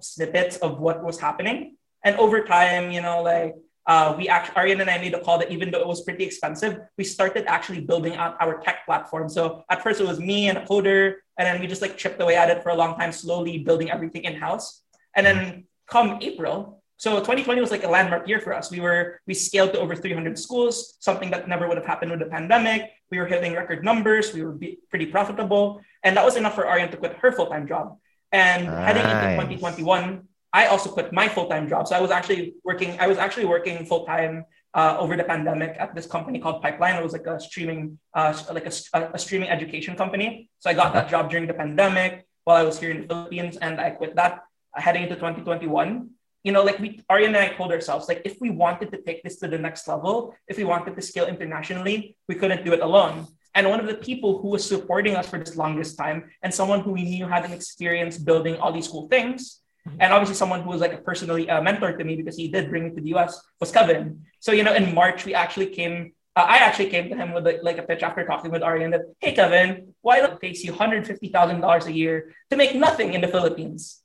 snippets of what was happening. And over time, you know, like uh, we actually Aryan and I made a call that even though it was pretty expensive, we started actually building out our tech platform. So at first it was me and a coder, and then we just like chipped away at it for a long time, slowly building everything in-house. And then come April, so 2020 was like a landmark year for us. We were we scaled to over 300 schools, something that never would have happened with the pandemic. We were hitting record numbers. We were pretty profitable, and that was enough for Aryan to quit her full time job. And nice. heading into 2021, I also quit my full time job. So I was actually working. I was actually working full time uh, over the pandemic at this company called Pipeline. It was like a streaming, uh, like a, a, streaming education company. So I got that job during the pandemic while I was here in the Philippines, and I quit that heading into 2021 you know, like we, Aryan and I told ourselves, like if we wanted to take this to the next level, if we wanted to scale internationally, we couldn't do it alone. And one of the people who was supporting us for this longest time, and someone who we knew had an experience building all these cool things, and obviously someone who was like a personally uh, mentor to me because he did bring me to the US was Kevin. So you know, in March we actually came. Uh, I actually came to him with like, like a pitch after talking with Aryan that, hey Kevin, why don't it takes you hundred fifty thousand dollars a year to make nothing in the Philippines?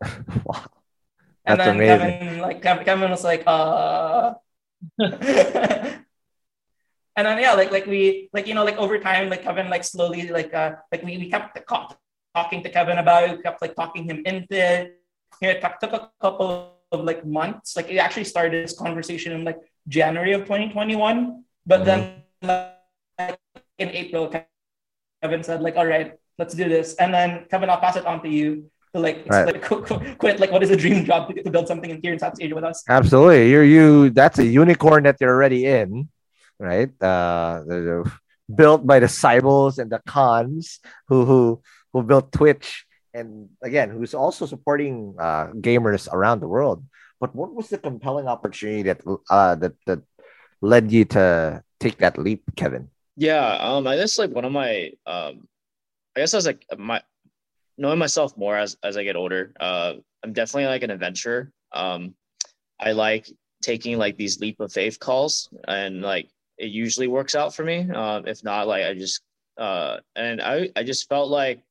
(laughs) wow. And That's then amazing. Kevin, like Kevin was like, uh (laughs) and then yeah, like like we like you know like over time like Kevin like slowly like uh like we, we kept talking to Kevin about it, we kept like talking him into it. You know, it took a couple of like months. Like it actually started this conversation in like January of 2021, but mm-hmm. then like, in April, Kevin said like, "All right, let's do this," and then Kevin, I'll pass it on to you to like, right. like (laughs) quit like what is a dream job to, to build something in here in Southeast Asia with us. Absolutely, you're you. That's a unicorn that you're already in, right? Uh, built by the Seibels and the Kans who who who built Twitch, and again, who's also supporting uh, gamers around the world. But what was the compelling opportunity that uh, that that led you to take that leap, Kevin? Yeah, um, I guess like one of my um, I guess I was like my knowing myself more as as I get older, uh, I'm definitely like an adventurer. Um, I like taking like these leap of faith calls, and like it usually works out for me. Uh, if not, like I just uh, and I I just felt like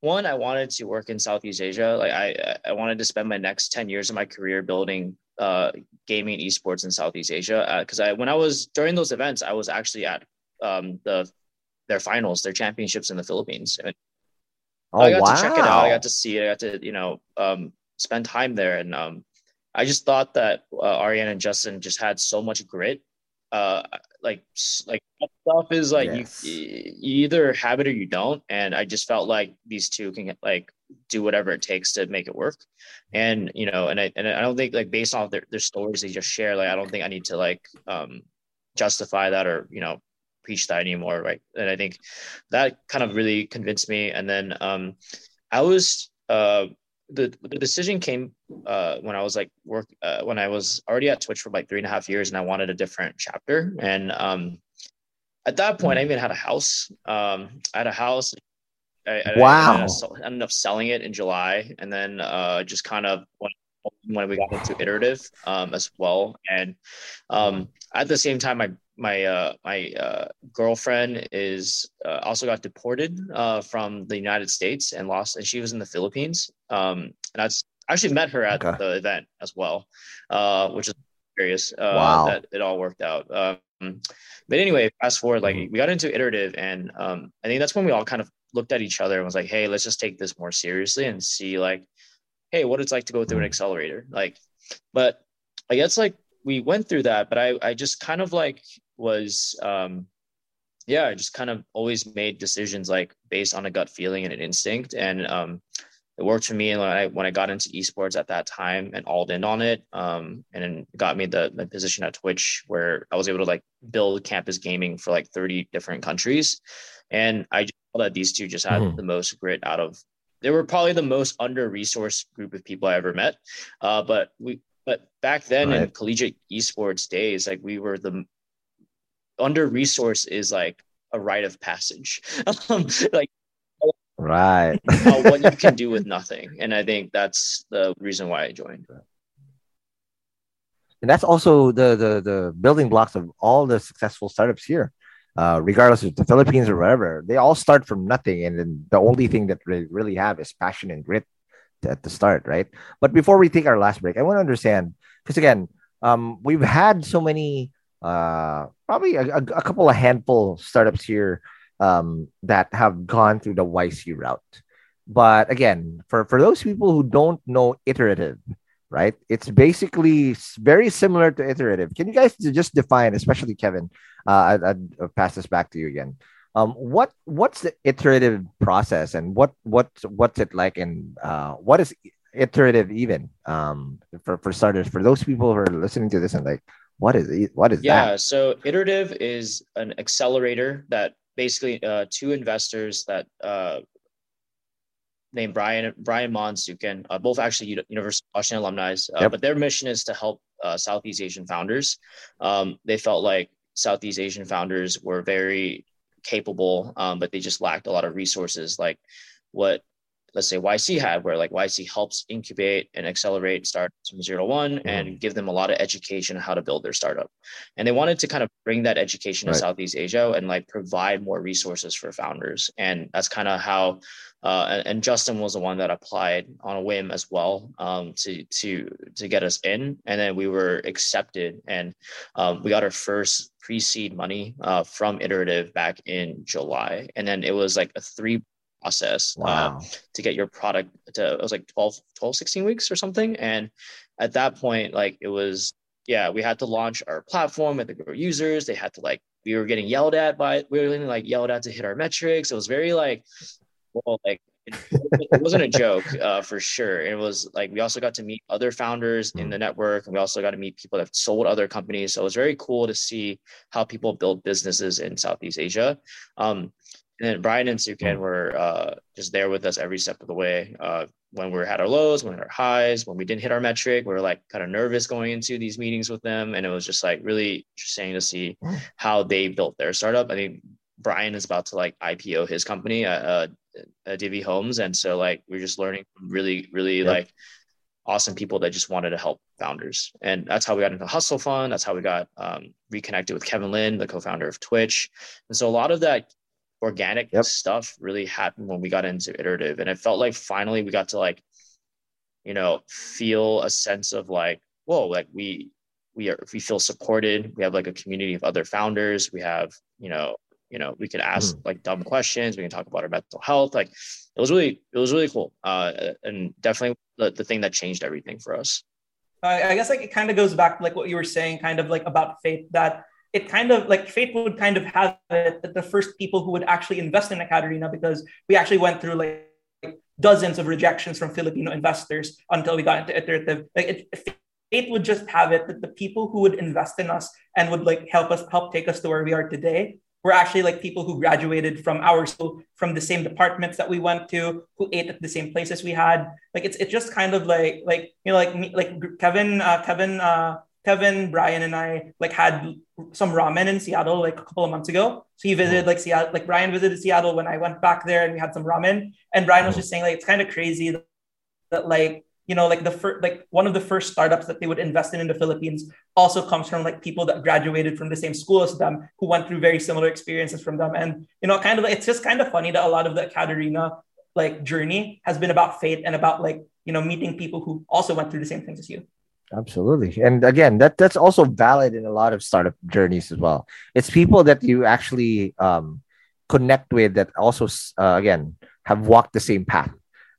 one I wanted to work in Southeast Asia. Like I I wanted to spend my next ten years of my career building uh, gaming esports in Southeast Asia. Because uh, I when I was during those events, I was actually at um, the their finals, their championships in the Philippines. And Oh, I got wow. to check it out. I got to see it. I got to, you know, um, spend time there. And um, I just thought that uh, Ariane and Justin just had so much grit. Uh, like like stuff is like yes. you, you either have it or you don't, and I just felt like these two can like do whatever it takes to make it work. And you know, and I and I don't think like based off their, their stories they just share, like I don't think I need to like um justify that or you know preach that anymore, right? And I think that kind of really convinced me. And then um I was uh the, the decision came uh, when I was like work uh, when I was already at Twitch for like three and a half years and I wanted a different chapter. And um, at that point I even had a house. Um, I had a house. I, wow. I, ended up selling it in July. And then uh, just kind of when, when we got into iterative um, as well. And um, at the same time I my uh, my uh, girlfriend is uh, also got deported uh, from the United States and lost, and she was in the Philippines. Um, and that's I actually met her at okay. the event as well, uh, which is curious. Uh, wow. that it all worked out. Um, but anyway, fast forward, like mm-hmm. we got into iterative, and um, I think that's when we all kind of looked at each other and was like, "Hey, let's just take this more seriously and see like, hey, what it's like to go through an mm-hmm. accelerator." Like, but I guess like we went through that, but I I just kind of like was um yeah i just kind of always made decisions like based on a gut feeling and an instinct and um it worked for me and when I when I got into esports at that time and all in on it, um, and then got me the, the position at Twitch where I was able to like build campus gaming for like 30 different countries. And I just saw that these two just had mm-hmm. the most grit out of they were probably the most under resourced group of people I ever met. Uh, but we but back then right. in collegiate esports days, like we were the under resource is like a rite of passage. (laughs) um, like right (laughs) uh, what you can do with nothing, and I think that's the reason why I joined. And that's also the the the building blocks of all the successful startups here. Uh, regardless of the Philippines or wherever, they all start from nothing, and then the only thing that they really have is passion and grit at the start, right? But before we take our last break, I want to understand because again, um, we've had so many uh, probably a, a, couple of handful startups here um, that have gone through the YC route. But again, for, for those people who don't know iterative, right? It's basically very similar to iterative. Can you guys just define, especially Kevin? Uh, I, I'll pass this back to you again. Um, what what's the iterative process, and what what what's it like, and uh, what is iterative even um, for for starters? For those people who are listening to this and like, what is what is yeah, that? Yeah, so iterative is an accelerator that basically uh, two investors that uh, named Brian Brian Monsukin, uh, both actually University of Washington alumni, uh, yep. but their mission is to help uh, Southeast Asian founders. Um, they felt like Southeast Asian founders were very capable, um, but they just lacked a lot of resources, like what let's say YC had, where like YC helps incubate and accelerate startups from zero to one mm-hmm. and give them a lot of education on how to build their startup. And they wanted to kind of bring that education right. to Southeast Asia and like provide more resources for founders. And that's kind of how uh, and, Justin was the one that applied on a whim as well um, to to to get us in, and then we were accepted, and um, we got our first pre-seed money uh, from Iterative back in July, and then it was like a three process uh, wow. uh, to get your product to it was like 12 12 16 weeks or something. And at that point like it was yeah we had to launch our platform with the users. They had to like we were getting yelled at by we were getting like yelled at to hit our metrics. It was very like well like it, it wasn't a joke (laughs) uh, for sure. It was like we also got to meet other founders in the network and we also got to meet people that sold other companies. So it was very cool to see how people build businesses in southeast asia. Um, and then Brian and Hsu Ken hmm. were uh, just there with us every step of the way. Uh, when we had our lows, when we had our highs, when we didn't hit our metric, we were like kind of nervous going into these meetings with them. And it was just like really interesting to see hmm. how they built their startup. I think Brian is about to like IPO his company, uh, uh, Divvy Homes. And so like we're just learning from really, really yep. like awesome people that just wanted to help founders. And that's how we got into Hustle Fund. That's how we got um, reconnected with Kevin Lin, the co-founder of Twitch. And so a lot of that organic yep. stuff really happened when we got into iterative and it felt like finally we got to like you know feel a sense of like whoa like we we are we feel supported. We have like a community of other founders. We have you know you know we can ask mm. like dumb questions. We can talk about our mental health. Like it was really it was really cool uh and definitely the, the thing that changed everything for us. I guess like it kind of goes back to like what you were saying, kind of like about faith that it kind of like fate would kind of have it that the first people who would actually invest in AcadArena because we actually went through like dozens of rejections from Filipino investors until we got into iterative. Like it, fate would just have it that the people who would invest in us and would like help us help take us to where we are today were actually like people who graduated from our school from the same departments that we went to who ate at the same places we had like it's it's just kind of like like you know like me like kevin uh, kevin uh, kevin brian and i like had some ramen in seattle like a couple of months ago. So he visited like seattle like brian visited seattle when i went back there and we had some ramen. And brian was just saying like it's kind of crazy that, that like you know like the first like one of the first startups that they would invest in in the philippines also comes from like people that graduated from the same school as them who went through very similar experiences from them. And you know kind of it's just kind of funny that a lot of the AcadArena like journey has been about fate and about like you know meeting people who also went through the same things as you absolutely and again that that's also valid in a lot of startup journeys as well it's people that you actually um, connect with that also uh, again have walked the same path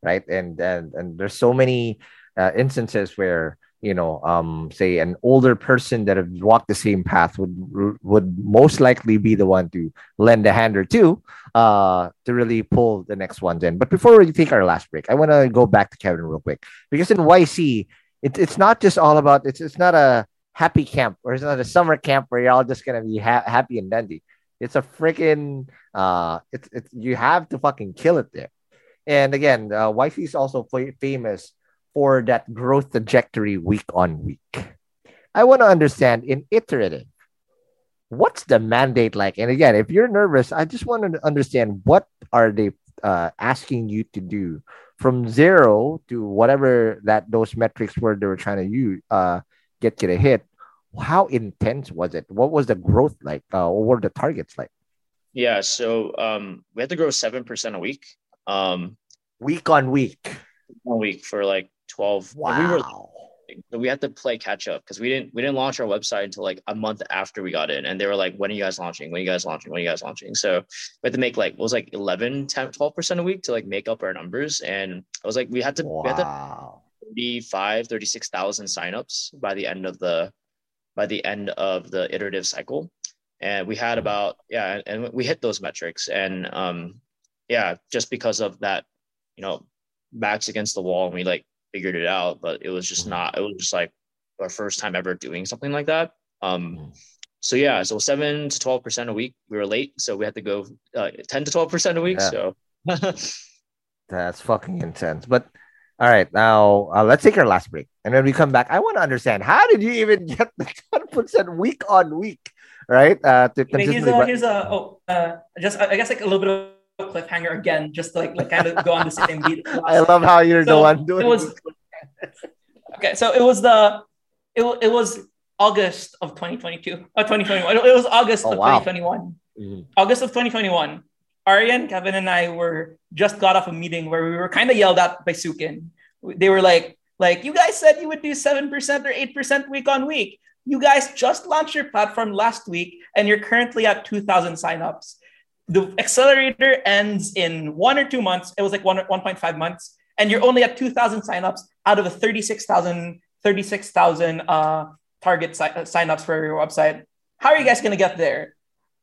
right? And and and there's so many uh, instances where you know, um, say an older person that have walked the same path would would most likely be the one to lend a hand or two uh, to really pull the next ones in. But before we take our last break, I want to go back to Kevin real quick because in YC, it, it's not just all about it's it's not a happy camp or it's not a summer camp where you're all just gonna be ha- happy and dandy. It's a freaking uh, it's it's you have to fucking kill it there. And again, uh, YC is also f- famous for that growth trajectory week on week. I want to understand in iterative, what's the mandate like? And again, if you're nervous, I just want to understand what are they uh, asking you to do from zero to whatever that those metrics were they were trying to use uh, get you to hit. How intense was it? What was the growth like? Uh, what were the targets like? Yeah, so um, we had to grow seven percent a week. Um, week on week. One week for like 12. Wow. We were we had to play catch up because we didn't we didn't launch our website until like a month after we got in and they were like when are you guys launching? When are you guys launching? When are you guys launching? So we had to make like it was like 11 10 12 percent a week to like make up our numbers and I was like we had to wow. we had to 35 36,000 signups by the end of the by the end of the iterative cycle and we had about yeah and we hit those metrics and um yeah just because of that you know, backs against the wall and we like figured it out, but it was just mm-hmm. not, it was just like our first time ever doing something like that. Um, mm-hmm. so yeah, so seven to 12% a week, we were late. So we had to go uh, 10 to 12% a week. Yeah. So (laughs) that's fucking intense. But all right, now uh, let's take our last break. And when we come back, I want to understand how did you even get the 10% week on week, right? Uh, to here's a, here's a, oh, uh, just, I guess like a little bit of cliffhanger again, just to like, like kind of go on the same beat. (laughs) I love how you're so the one doing it. Was, (laughs) okay, so it was the it, it was August of 2022, uh, 2021. It was August oh, of wow. 2021. Mm-hmm. August of 2021. Arian, Kevin, and I were just got off a meeting where we were kind of yelled at by Hsu Ken. They were like, like you guys said you would do seven percent or eight percent week on week. You guys just launched your platform last week, and you're currently at 2,000 signups the accelerator ends in one or two months. It was like one 1.5 months, and you're only at 2,000 signups out of a 36,000 36,000 uh, target si- uh, signups for your website. How are you guys going to get there?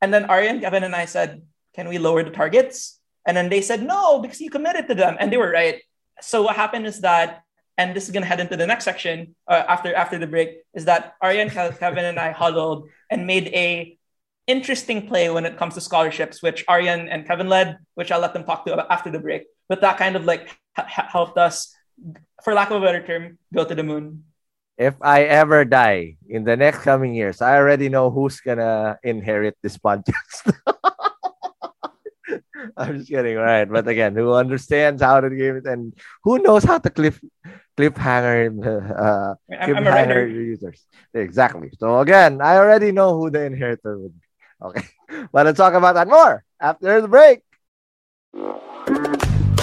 And then Arian, Kevin, and I said, "Can we lower the targets?" And then they said, "No, because you committed to them," and they were right. So what happened is that, and this is going to head into the next section uh, after after the break, is that Arian, Kevin, and I huddled and made a interesting play when it comes to scholarships, which Aryan and Kevin led, which I'll let them talk to after the break. But that kind of like ha- helped us, for lack of a better term, go to the moon. If I ever die in the next coming years, I already know who's gonna inherit this podcast. (laughs) I'm just kidding, right? But again, who understands how to give it and who knows how to cliff cliffhanger uh, cliffhanger users exactly. So again, I already know who the inheritor would be. Okay. (laughs) But let's talk about that more after the break.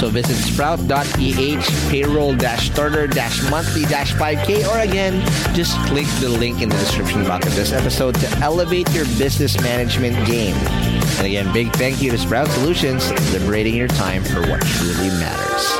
So visit sprout.ph payroll starter monthly 5k or again, just click the link in the description box of this episode to elevate your business management game. And again, big thank you to Sprout Solutions, for liberating your time for what truly matters.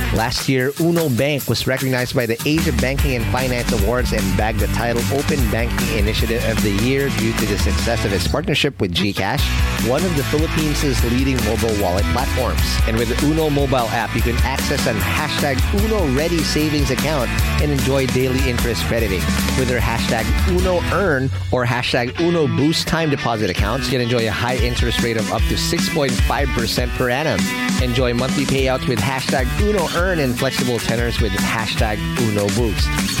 Last year, Uno Bank was recognized by the Asia Banking and Finance Awards and bagged the title Open Banking Initiative of the Year due to the success of its partnership with GCash, one of the Philippines' leading mobile wallet platforms. And with the Uno mobile app, you can access an hashtag Uno Ready savings account and enjoy daily interest crediting. With their hashtag Uno Earn or hashtag Uno Boost time deposit accounts, you can enjoy a high interest rate of up to 6.5% per annum. Enjoy monthly payouts with hashtag Uno Earn in flexible tenors with hashtag Uno Boost.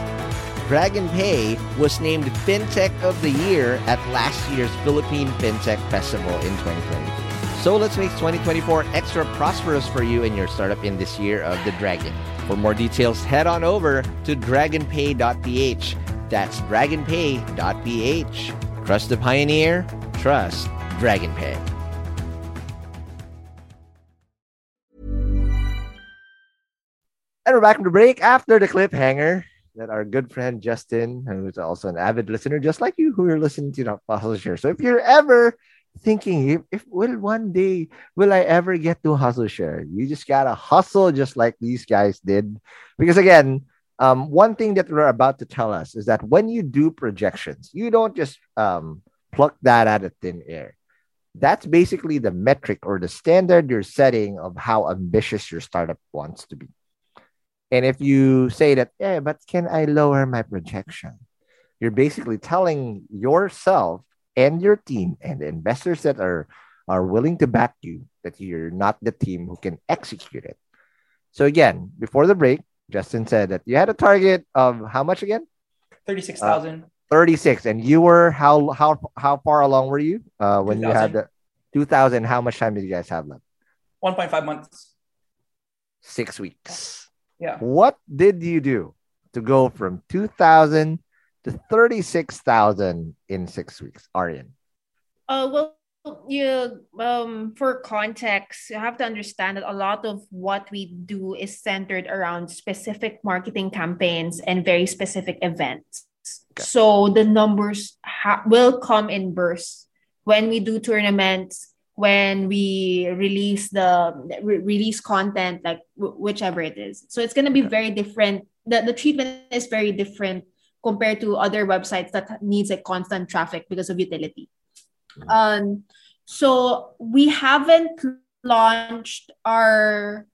Dragon Pay was named FinTech of the Year at last year's Philippine FinTech Festival in 2023. So let's make 2024 extra prosperous for you and your startup in this year of the dragon. For more details, head on over to dragonpay.ph. That's dragonpay.ph. Trust the pioneer, trust DragonPay. And we're back from the break after the cliffhanger that our good friend Justin, who's also an avid listener, just like you, who are listening to Hustle Share. So if you're ever thinking, if, if will one day will I ever get to Hustle Share, you just gotta hustle just like these guys did. Because again, um, one thing that we're about to tell us is that when you do projections, you don't just um, pluck that out of thin air. That's basically the metric or the standard you're setting of how ambitious your startup wants to be. And if you say that, yeah, but can I lower my projection? you're basically telling yourself and your team and the investors that are are willing to back you that you're not the team who can execute it. So again, before the break, Justin said that you had a target of how much again? 36,000. Uh, 36 and you were how how how far along were you uh when 2000. you had the 2000 how much time did you guys have left 1.5 months 6 weeks yeah. What did you do to go from 2000 to 36,000 in 6 weeks Aryan? Uh well you um for context you have to understand that a lot of what we do is centered around specific marketing campaigns and very specific events. Okay. so the numbers ha- will come in bursts when we do tournaments when we release the re- release content like w- whichever it is so it's going to be very different the, the treatment is very different compared to other websites that needs a constant traffic because of utility um, so we haven't launched our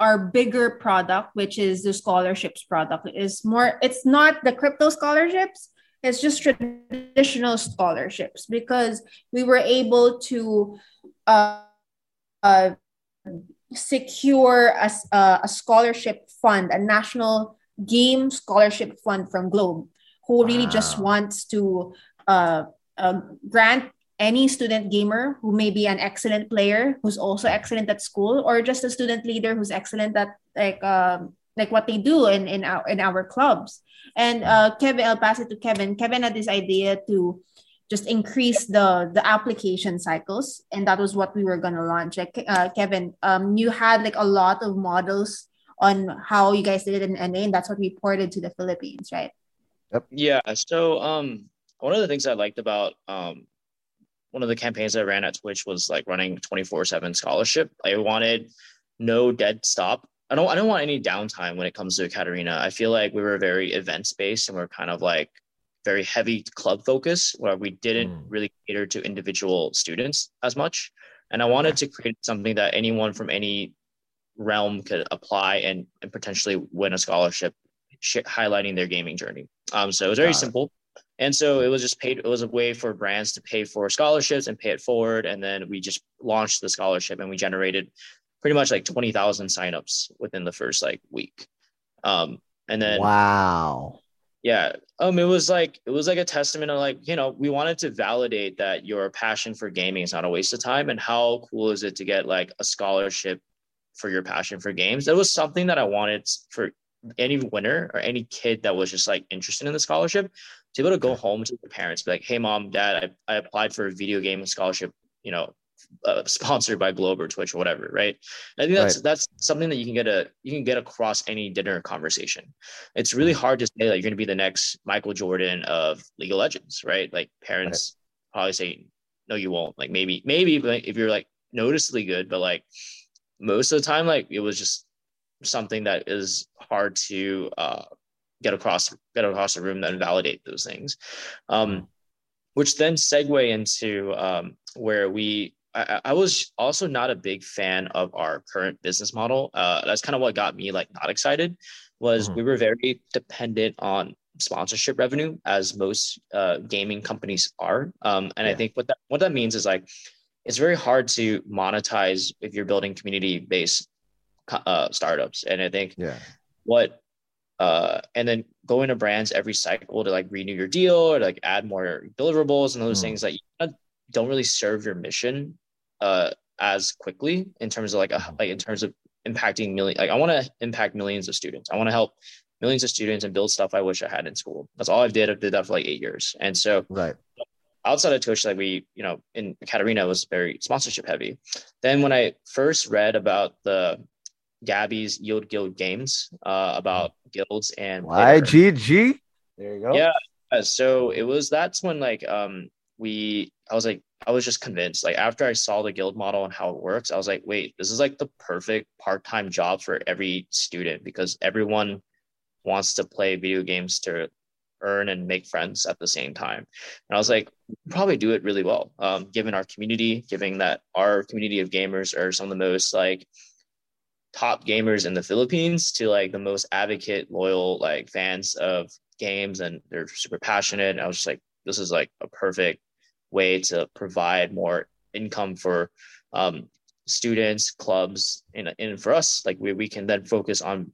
our bigger product, which is the scholarships product. Is more. It's not the crypto scholarships. It's just traditional scholarships because we were able to uh, uh, secure a, a scholarship fund, a national game scholarship fund from Globe, who really just wants to uh, uh, grant any student gamer who may be an excellent player who's also excellent at school or just a student leader who's excellent at like um, like what they do in in our in our clubs and uh, kevin i'll pass it to kevin kevin had this idea to just increase the the application cycles and that was what we were going to launch like uh, kevin um, you had like a lot of models on how you guys did it in NA, and that's what we ported to the philippines right yep. yeah so um one of the things i liked about um one of the campaigns I ran at Twitch was like running 24 seven scholarship. I wanted no dead stop. I don't, I don't want any downtime when it comes to AcadArena. I feel like we were very event based and we're kind of like very heavy club focus where we didn't mm. really cater to individual students as much. And I wanted to create something that anyone from any realm could apply and, and potentially win a scholarship, sh- highlighting their gaming journey. Um, so it was very simple. And so it was just paid, it was a way for brands to pay for scholarships and pay it forward. And then we just launched the scholarship and we generated pretty much like 20,000 signups within the first like week. Um, and then, wow. Yeah. Um, it was like, it was like a testament of like, you know, we wanted to validate that your passion for gaming is not a waste of time. And how cool is it to get like a scholarship for your passion for games? That was something that I wanted for any winner or any kid that was just like interested in the scholarship to be able to go home to their parents, be like, "Hey, mom, dad, I, I applied for a video game scholarship. You know, uh, sponsored by Globe or Twitch or whatever, right? I think that's right. that's something that you can get a you can get across any dinner conversation. It's really mm-hmm. hard to say that you're going to be the next Michael Jordan of League of Legends, right? Like parents right. probably say, "No, you won't." Like maybe maybe if you're like noticeably good, but like most of the time, like it was just something that is hard to uh, get across get across the room and validate those things um, which then segue into um, where we I, I, was also not a big fan of our current business model uh, that's kind of what got me like not excited was mm-hmm. we were very dependent on sponsorship revenue as most uh, gaming companies are um, and yeah. i think what that what that means is like it's very hard to monetize if you're building community based uh, startups and i think yeah what uh, and then going to brands every cycle to like renew your deal or like add more deliverables and those mm. things that you don't really serve your mission uh, as quickly in terms of like a, like in terms of impacting million like I want to impact millions of students. I want to help millions of students and build stuff I wish I had in school. That's all I did. I did that for like eight years. And so right outside of Twitch, like we, you know, in AcadArena was very sponsorship heavy. Then when I first read about the Gabby's Yield Guild Games uh, about guilds and YGG. There you go. Yeah. So it was that's when like um we I was like I was just convinced like after I saw the guild model and how it works I was like wait this is like the perfect part-time job for every student because everyone wants to play video games to earn and make friends at the same time and I was like probably do it really well um, given our community given that our community of gamers are some of the most like top gamers in the Philippines to like the most advocate, loyal like fans of games, and they're super passionate. And I was just like, this is like a perfect way to provide more income for um, students, clubs, and, and for us, like we, we can then focus on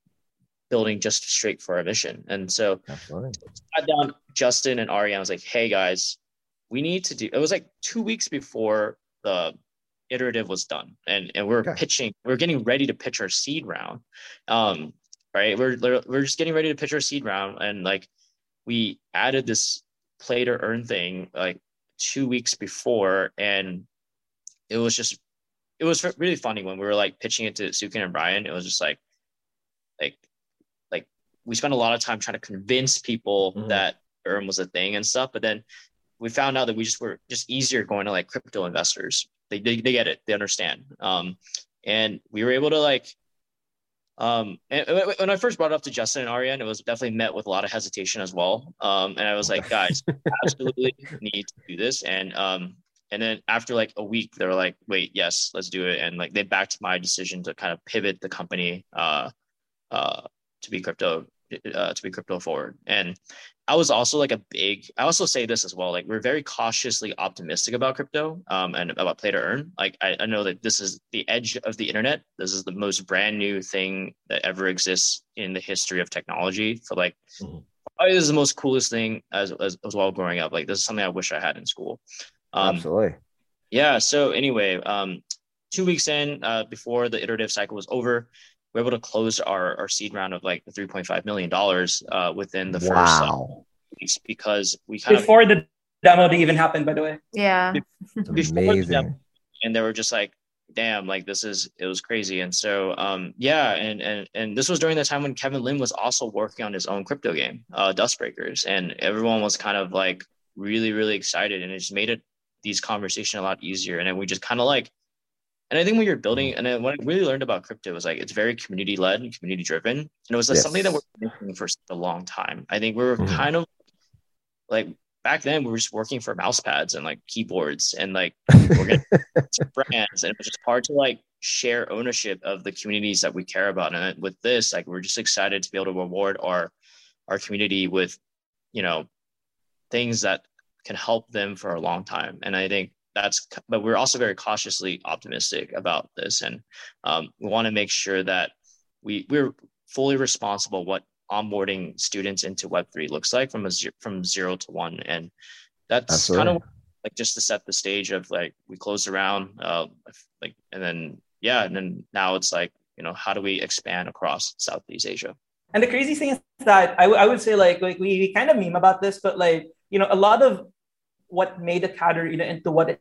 building just straight for our mission. And so I down Justin and Ariane. I was like, hey guys, we need to do it was like two weeks before the iterative was done and and we're okay. pitching we're getting ready to pitch our seed round um right we're we're just getting ready to pitch our seed round and like we added this play to earn thing like two weeks before and it was just it was really funny when we were like pitching it to Hsu Ken and Brian it was just like like like we spent a lot of time trying to convince people mm-hmm. that earn was a thing and stuff but then we found out that we just were just easier going to like crypto investors. They, they, they get it. They understand. Um and we were able to like um, and when I first brought it up to Justin and Ariane, it was definitely met with a lot of hesitation as well. Um, and I was like, guys, (laughs) absolutely need to do this. And um, and then after like a week, they were like, wait, yes, let's do it. And like they backed my decision to kind of pivot the company uh, uh, to be crypto uh, to be crypto forward. And I was also like a big, I also say this as well, like we're very cautiously optimistic about crypto um, and about play to earn. Like I, I, know that this is the edge of the internet. This is the most brand new thing that ever exists in the history of technology for like, mm-hmm. this is the most coolest thing as, as, as, well growing up. Like this is something I wish I had in school. Um, Absolutely. Yeah. So anyway, um, two weeks in uh, before the iterative cycle was over, we're able to close our, our seed round of like the 3.5 million dollars uh, within the wow. first uh, weeks because we kind before of, the demo to even happen by the way. Yeah. Amazing demo, and they were just like damn like this is it was crazy. And so um yeah and and and this was during the time when kevin lin was also working on his own crypto game uh dustbreakers and everyone was kind of like really really excited and it just made it these conversation a lot easier. And then we just kind of like and I think when you're building, and what I really learned about crypto was like it's very community led and community driven. And it was yes. something that we're making for a long time. I think we were mm-hmm. kind of like back then we were just working for mouse pads and like keyboards and like (laughs) we're getting brands. And it was just hard to like share ownership of the communities that we care about. And with this, like we're just excited to be able to reward our our community with, you know, things that can help them for a long time. And I think that's but we're also very cautiously optimistic about this and um, we want to make sure that we we're fully responsible what onboarding students into web3 looks like from a zero, from zero to one. And that's kind of like just to set the stage of like we close around uh, like and then yeah and then now it's like you know how do we expand across southeast asia? And the crazy thing is that I, w- I would say like like we kind of meme about this but like you know a lot of what made the AcadArena into what it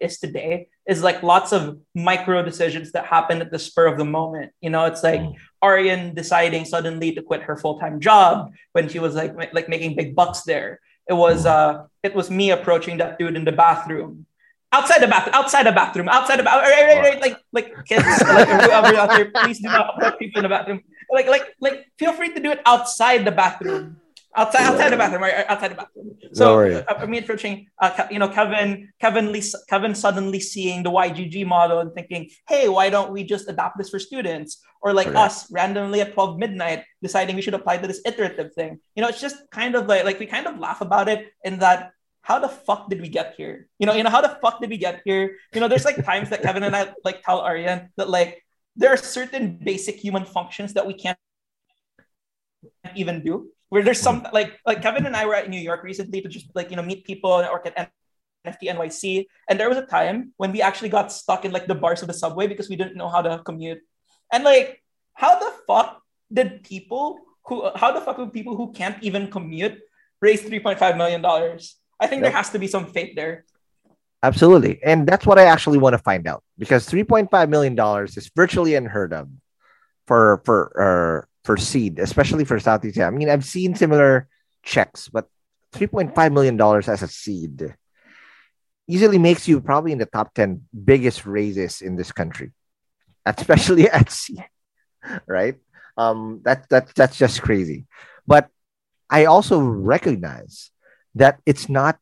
is today is like lots of micro decisions that happen at the spur of the moment. You know, it's like mm. Ariane deciding suddenly to quit her full-time job when she was like like making big bucks there. It was mm. uh it was me approaching that dude in the bathroom. Outside the bathroom, outside the bathroom, outside the bathroom, right, right, right, like like kids, (laughs) like whoever out there, please do not approach people in the bathroom. Like like like feel free to do it outside the bathroom outside outside the bathroom, right? Outside the bathroom. So no uh, me approaching, uh, you know, Kevin, Kevin, Lee, Kevin suddenly seeing the YGG model and thinking, hey, why don't we just adopt this for students? Or like okay. us randomly at 12 midnight deciding we should apply to this iterative thing. You know, it's just kind of like like we kind of laugh about it in that how the fuck did we get here? You know, you know, how the fuck did we get here? You know, there's like times that Kevin and I like tell Ariane that like there are certain basic human functions that we can't even do where there's some like like Kevin and I were at New York recently to just like you know meet people and work at NFT NYC, and there was a time when we actually got stuck in like the bars of the subway because we didn't know how to commute, and like how the fuck did people who how the fuck would people who can't even commute raise three point five million dollars? I think yep. there has to be some fate there. Absolutely, and that's what I actually want to find out because three point five million dollars is virtually unheard of for for uh, for seed, especially for Southeast Asia. I mean, I've seen similar checks, but $3.5 million as a seed easily makes you probably in the top 10 biggest raises in this country, (laughs) especially (laughs) at seed, right? Um, that, that, that's just crazy. But I also recognize that it's not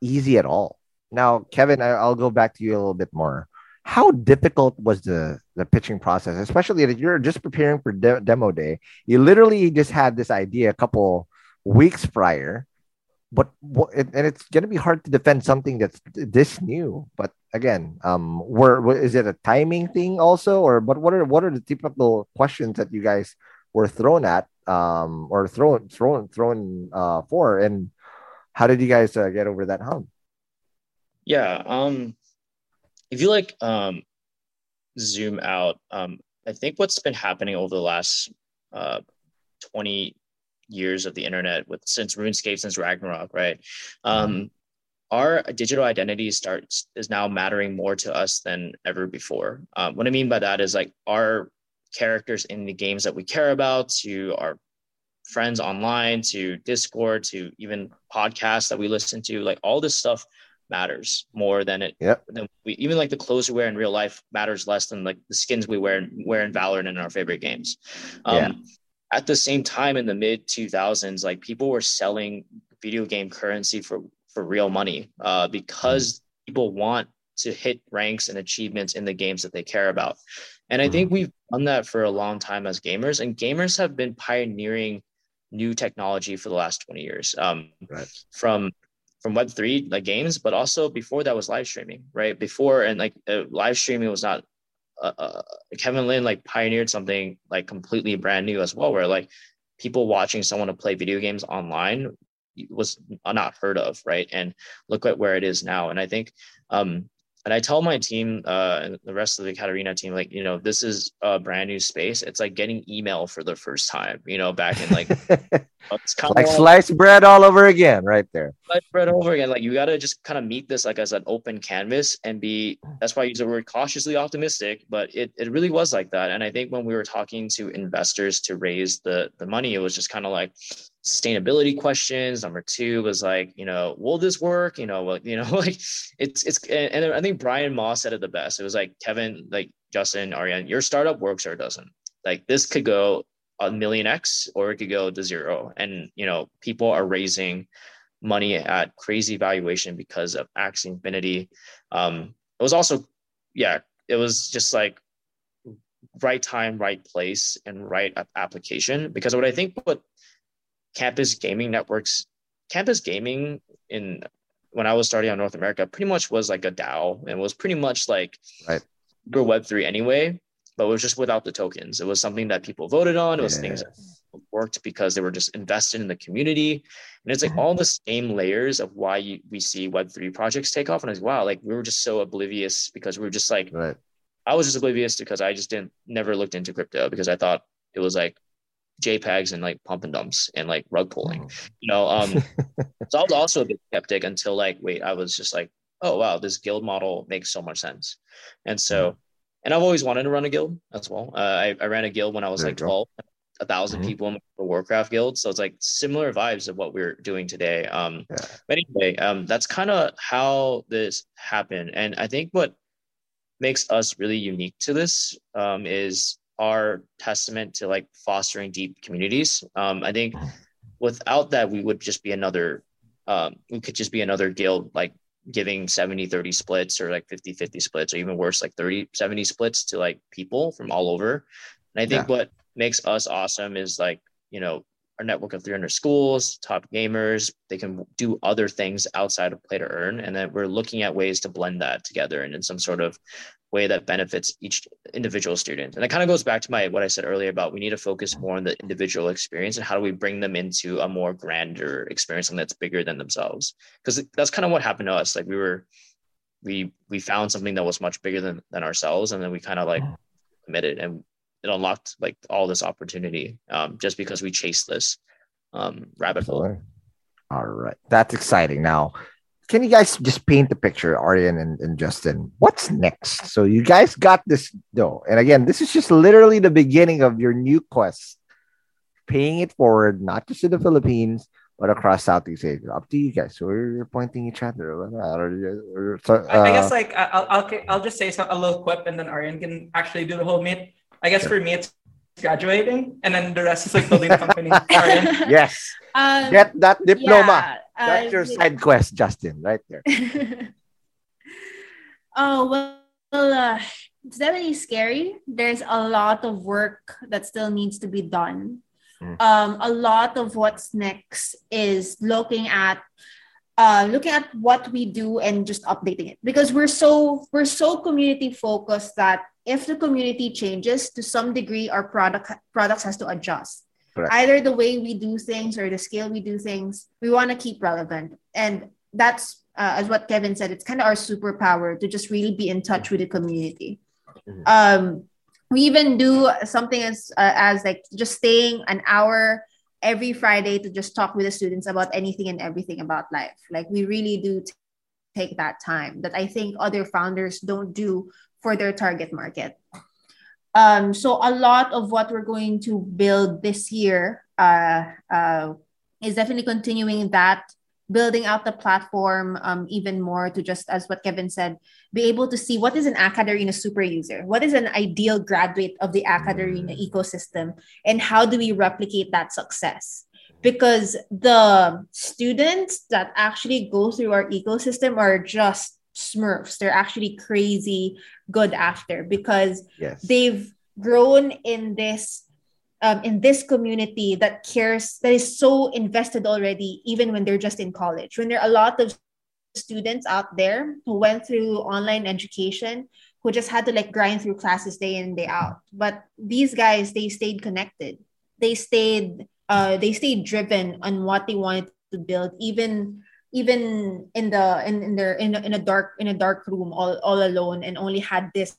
easy at all. Now, Kevin, I, I'll go back to you a little bit more. How difficult was the the pitching process, especially that you're just preparing for de- demo day? You literally just had this idea a couple weeks prior, but what, and it's going to be hard to defend something that's this new. But again, um, where is it a timing thing also, or but what are what are the typical questions that you guys were thrown at, um, or thrown thrown thrown uh for, and how did you guys uh, get over that hump? Yeah, um, if you like um, zoom out, um, I think what's been happening over the last uh, 20 years of the internet with since RuneScape, since Ragnarok, right? Um, mm-hmm. our digital identity starts is now mattering more to us than ever before. Um, what I mean by that is like our characters in the games that we care about, to our friends online, to Discord, to even podcasts that we listen to, like all this stuff matters more than it yep. than we even like the clothes we wear in real life matters less than like the skins we wear wear in Valorant in our favorite games. Um, yeah. At the same time, in the mid 2000s, like people were selling video game currency for for real money uh, because mm. people want to hit ranks and achievements in the games that they care about. And I mm. think we've done that for a long time as gamers, and gamers have been pioneering new technology for the last 20 years. Um, right. From from Web3 like games, but also before that was live streaming, right? Before and like uh, live streaming was not. Uh, uh, Kevin Lin like pioneered something like completely brand new as well, where like people watching someone to play video games online was not heard of, right? And look at where it is now. And I think um, and I tell my team, uh, and the rest of the AcadArena team, like, you know, this is a brand new space. It's like getting email for the first time, you know, back in like, (laughs) it's kind like, of like sliced bread all over again, right there. Sliced bread over again. Like, you got to just kind of meet this like as an open canvas and be, that's why I use the word cautiously optimistic, but it, it really was like that. And I think when we were talking to investors to raise the, the money, it was just kind of like, sustainability questions. Number two was like, you know, will this work? You know, well, you know, (laughs) like it's it's and I think Brian Moss said it the best. It was like Kevin, like Justin, Ariane, your startup works or doesn't. Like this could go a million X or it could go to zero. And you know, people are raising money at crazy valuation because of Axie Infinity. Um, it was also, yeah, it was just like right time, right place, and right application. Because what I think what campus gaming networks, campus gaming in when I was starting on North America pretty much was like a DAO and was pretty much like right. your Web3 anyway, but it was just without the tokens. It was something that people voted on. It was yeah. things that worked because they were just invested in the community. And it's like mm-hmm. all the same layers of why you, we see Web3 projects take off. And I was, wow, like we were just so oblivious because we were just like, right. I was just oblivious because I just didn't never looked into crypto because I thought it was like JPEGs and like pump and dumps and like rug pulling, oh. you know. Um, (laughs) so I was also a bit skeptic until like, wait, I was just like, oh wow, this guild model makes so much sense. And so, mm-hmm. and I've always wanted to run a guild as well. Uh, I, I ran a guild when I was like 12, a 1000 mm-hmm. people in the Warcraft guild. So it's like similar vibes of what we're doing today. Um, yeah. but anyway, um, that's kind of how this happened. And I think what makes us really unique to this um, is are testament to like fostering deep communities. Um, I think without that, we would just be another, um, we could just be another guild like giving 70 30 splits or like 50 50 splits or even worse, like 30 70 splits to like people from all over. And I think yeah. what makes us awesome is like, you know, our network of 300 schools, top gamers, they can do other things outside of play to earn. And then we're looking at ways to blend that together and in some sort of way that benefits each individual student. And it kind of goes back to my what I said earlier about we need to focus more on the individual experience and how do we bring them into a more grander experience and that's bigger than themselves. Because that's kind of what happened to us. Like we were we we found something that was much bigger than than ourselves and then we kind of like committed and it unlocked like all this opportunity um, just because we chased this um, rabbit hole. All right, that's exciting. Now, can you guys just paint the picture, Arian and, and Justin? What's next? So you guys got this though, and again, this is just literally the beginning of your new quest, paying it forward, not just in the Philippines, but across Southeast Asia. Up to you guys. So we're pointing each other. Or, uh, I guess like I'll, I'll I'll just say some, a little quip, and then Arian can actually do the whole meet. I guess for me, it's graduating, and then the rest is like building the company. (laughs) yes. Um, Get that diploma. Yeah, uh, That's your side quest, Justin, right there. (laughs) oh well, uh, it's definitely scary. There's a lot of work that still needs to be done. Mm. Um, a lot of what's next is looking at uh, looking at what we do and just updating it because we're so we're so community focused that if the community changes to some degree our product products has to adjust Correct. either the way we do things or the scale we do things we want to keep relevant and that's uh, as what kevin said it's kind of our superpower to just really be in touch with the community mm-hmm. um, we even do something as uh, as like just staying an hour every Friday to just talk with the students about anything and everything about life. Like we really do t- take that time that I think other founders don't do for their target market. Um, so a lot of what we're going to build this year uh, uh, is definitely continuing that building out the platform um, even more to just as what kevin said be able to see what is an AcadArena super user what is an ideal graduate of the AcadArena mm. ecosystem and how do we replicate that success because the students that actually go through our ecosystem are just smurfs. They're actually crazy good after because yes. they've grown in this um, in this community that cares that is so invested already even when they're just in college. When there are a lot of students out there who went through online education who just had to like grind through classes day in day out. But these guys they stayed connected. They stayed uh they stayed driven on what they wanted to build even even in the in, in their in, in a dark in a dark room all, all alone and only had this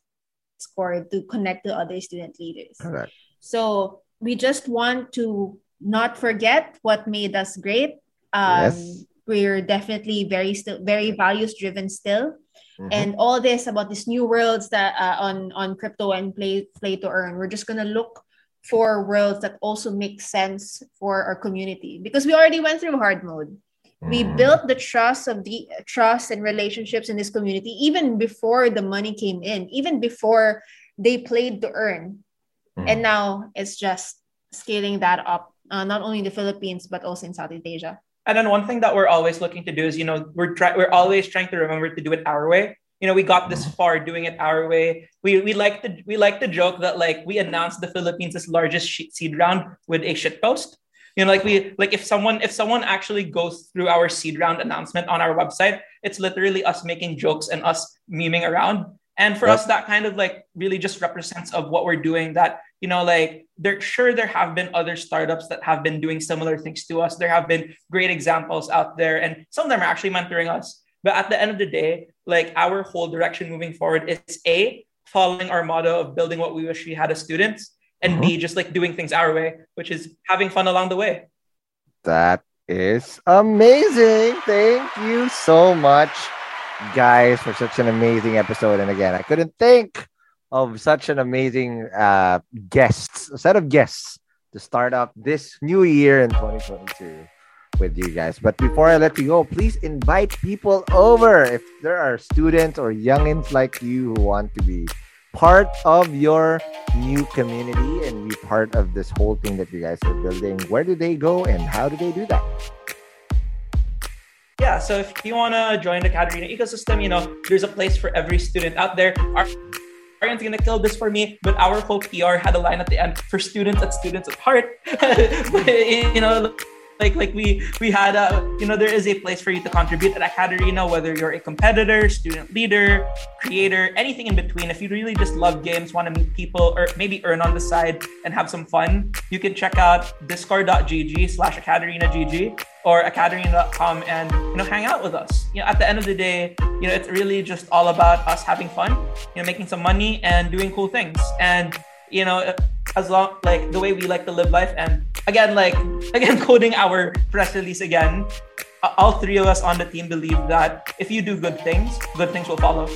score to connect to other student leaders Correct. so we just want to not forget what made us great. Um, yes. We're definitely very still very values driven still. Mm-hmm. And all this about these new worlds that uh, on on crypto and play play to earn, we're just gonna look for worlds that also make sense for our community because we already went through hard mode. We mm. built the trust of the trust and relationships in this community even before the money came in, even before they played to earn. Mm-hmm. And now it's just scaling that up, uh, not only in the Philippines, but also in Southeast Asia. And then one thing that we're always looking to do is, you know, we're try- we're always trying to remember to do it our way. You know, we got this mm-hmm. far doing it our way. We we like to we like to joke that like we announced the Philippines' largest seed round with a shit post. You know, like we like if someone if someone actually goes through our seed round announcement on our website, it's literally us making jokes and us memeing around. And for yep. us, that kind of like really just represents of what we're doing. That you know, like there sure there have been other startups that have been doing similar things to us. There have been great examples out there, and some of them are actually mentoring us. But at the end of the day, like our whole direction moving forward is a following our motto of building what we wish we had as students, and mm-hmm. b just like doing things our way, which is having fun along the way. That is amazing. Thank you so much, guys, for such an amazing episode. And again, I couldn't think of such an amazing uh, guests, a set of guests to start up this new year in 2022 with you guys. But before I let you go, please invite people over. If there are students or youngins like you who want to be part of your new community and be part of this whole thing that you guys are building, where do they go and how do they do that? Yeah, so if you want to join the AcadArena ecosystem, you know, there's a place for every student out there. Our Arian's gonna kill this for me, but our whole PR had a line at the end for students at students at heart. (laughs) you know, like like we we had a you know there is a place for you to contribute at AcadArena, whether you're a competitor, student leader, creator, anything in between. If you really just love games, want to meet people, or maybe earn on the side and have some fun, you can check out discord.gg slash AcadArenaGG or AcadArena.com and you know hang out with us. You know, at the end of the day, you know it's really just all about us having fun, you know, making some money and doing cool things. And you know, as long like the way we like to live life and again like again (laughs) quoting our press release again all three of us on the team believe that if you do good things good things will follow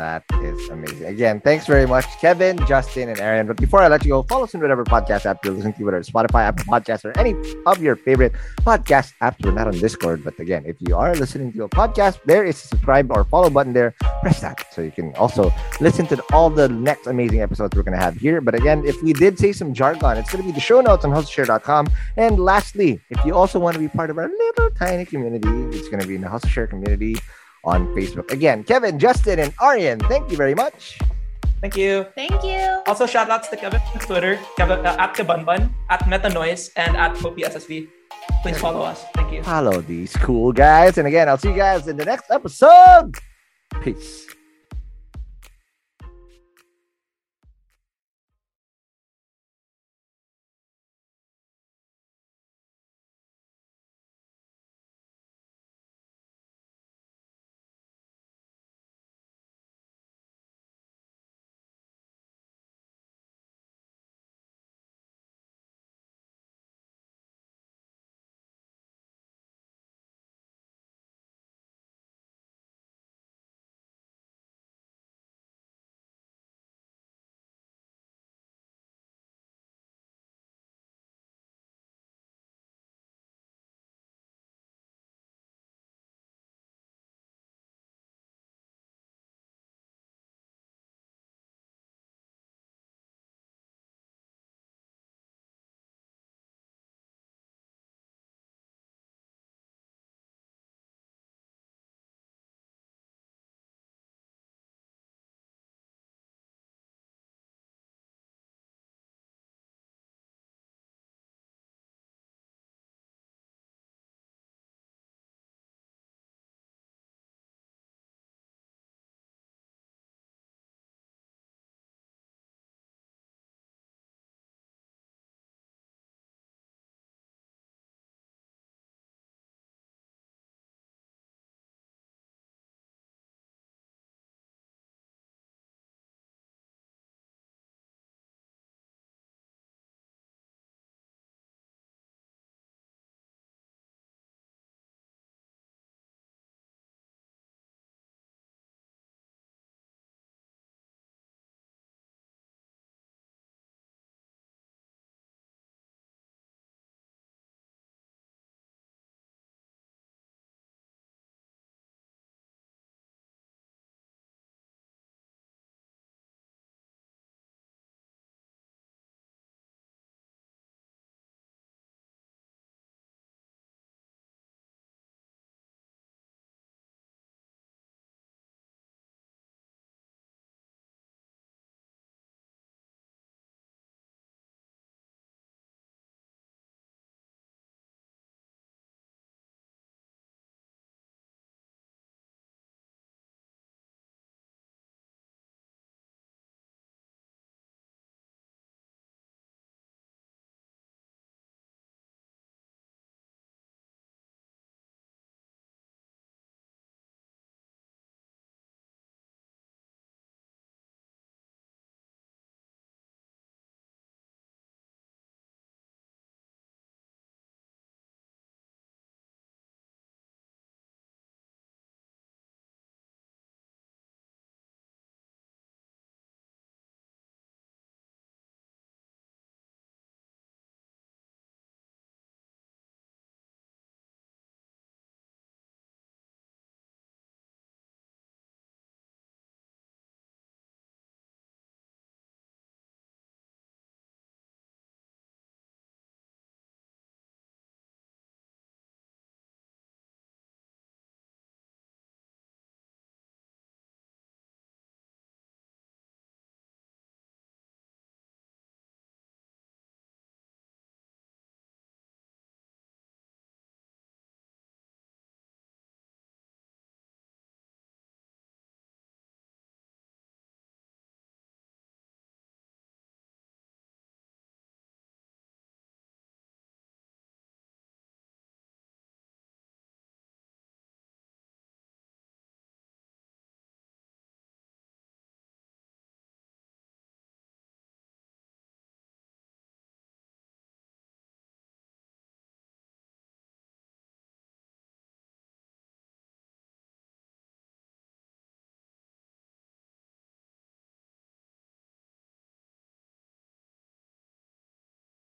that is amazing. Again, thanks very much, Kevin, Justin, and Arian. But before I let you go, follow us on whatever podcast app you're listening to, whether it's Spotify, Apple Podcasts, or any of your favorite podcast apps. We're not on Discord, but again, if you are listening to a podcast, there is a subscribe or follow button there. Press that so you can also listen to all the next amazing episodes we're going to have here. But again, if we did say some jargon, it's going to be the show notes on hustleshare.com. And lastly, if you also want to be part of our little tiny community, it's going to be in the HustleShare community on Facebook. Again, Kevin, Justin, and Aryan, thank you very much. Thank you. Thank you. Also, shout outs to Kevin on Twitter, Kevin, uh, at Kebanban, at Metanoise, and at PoPSSV. Please follow us. Thank you. Follow these cool guys. And again, I'll see you guys in the next episode. Peace.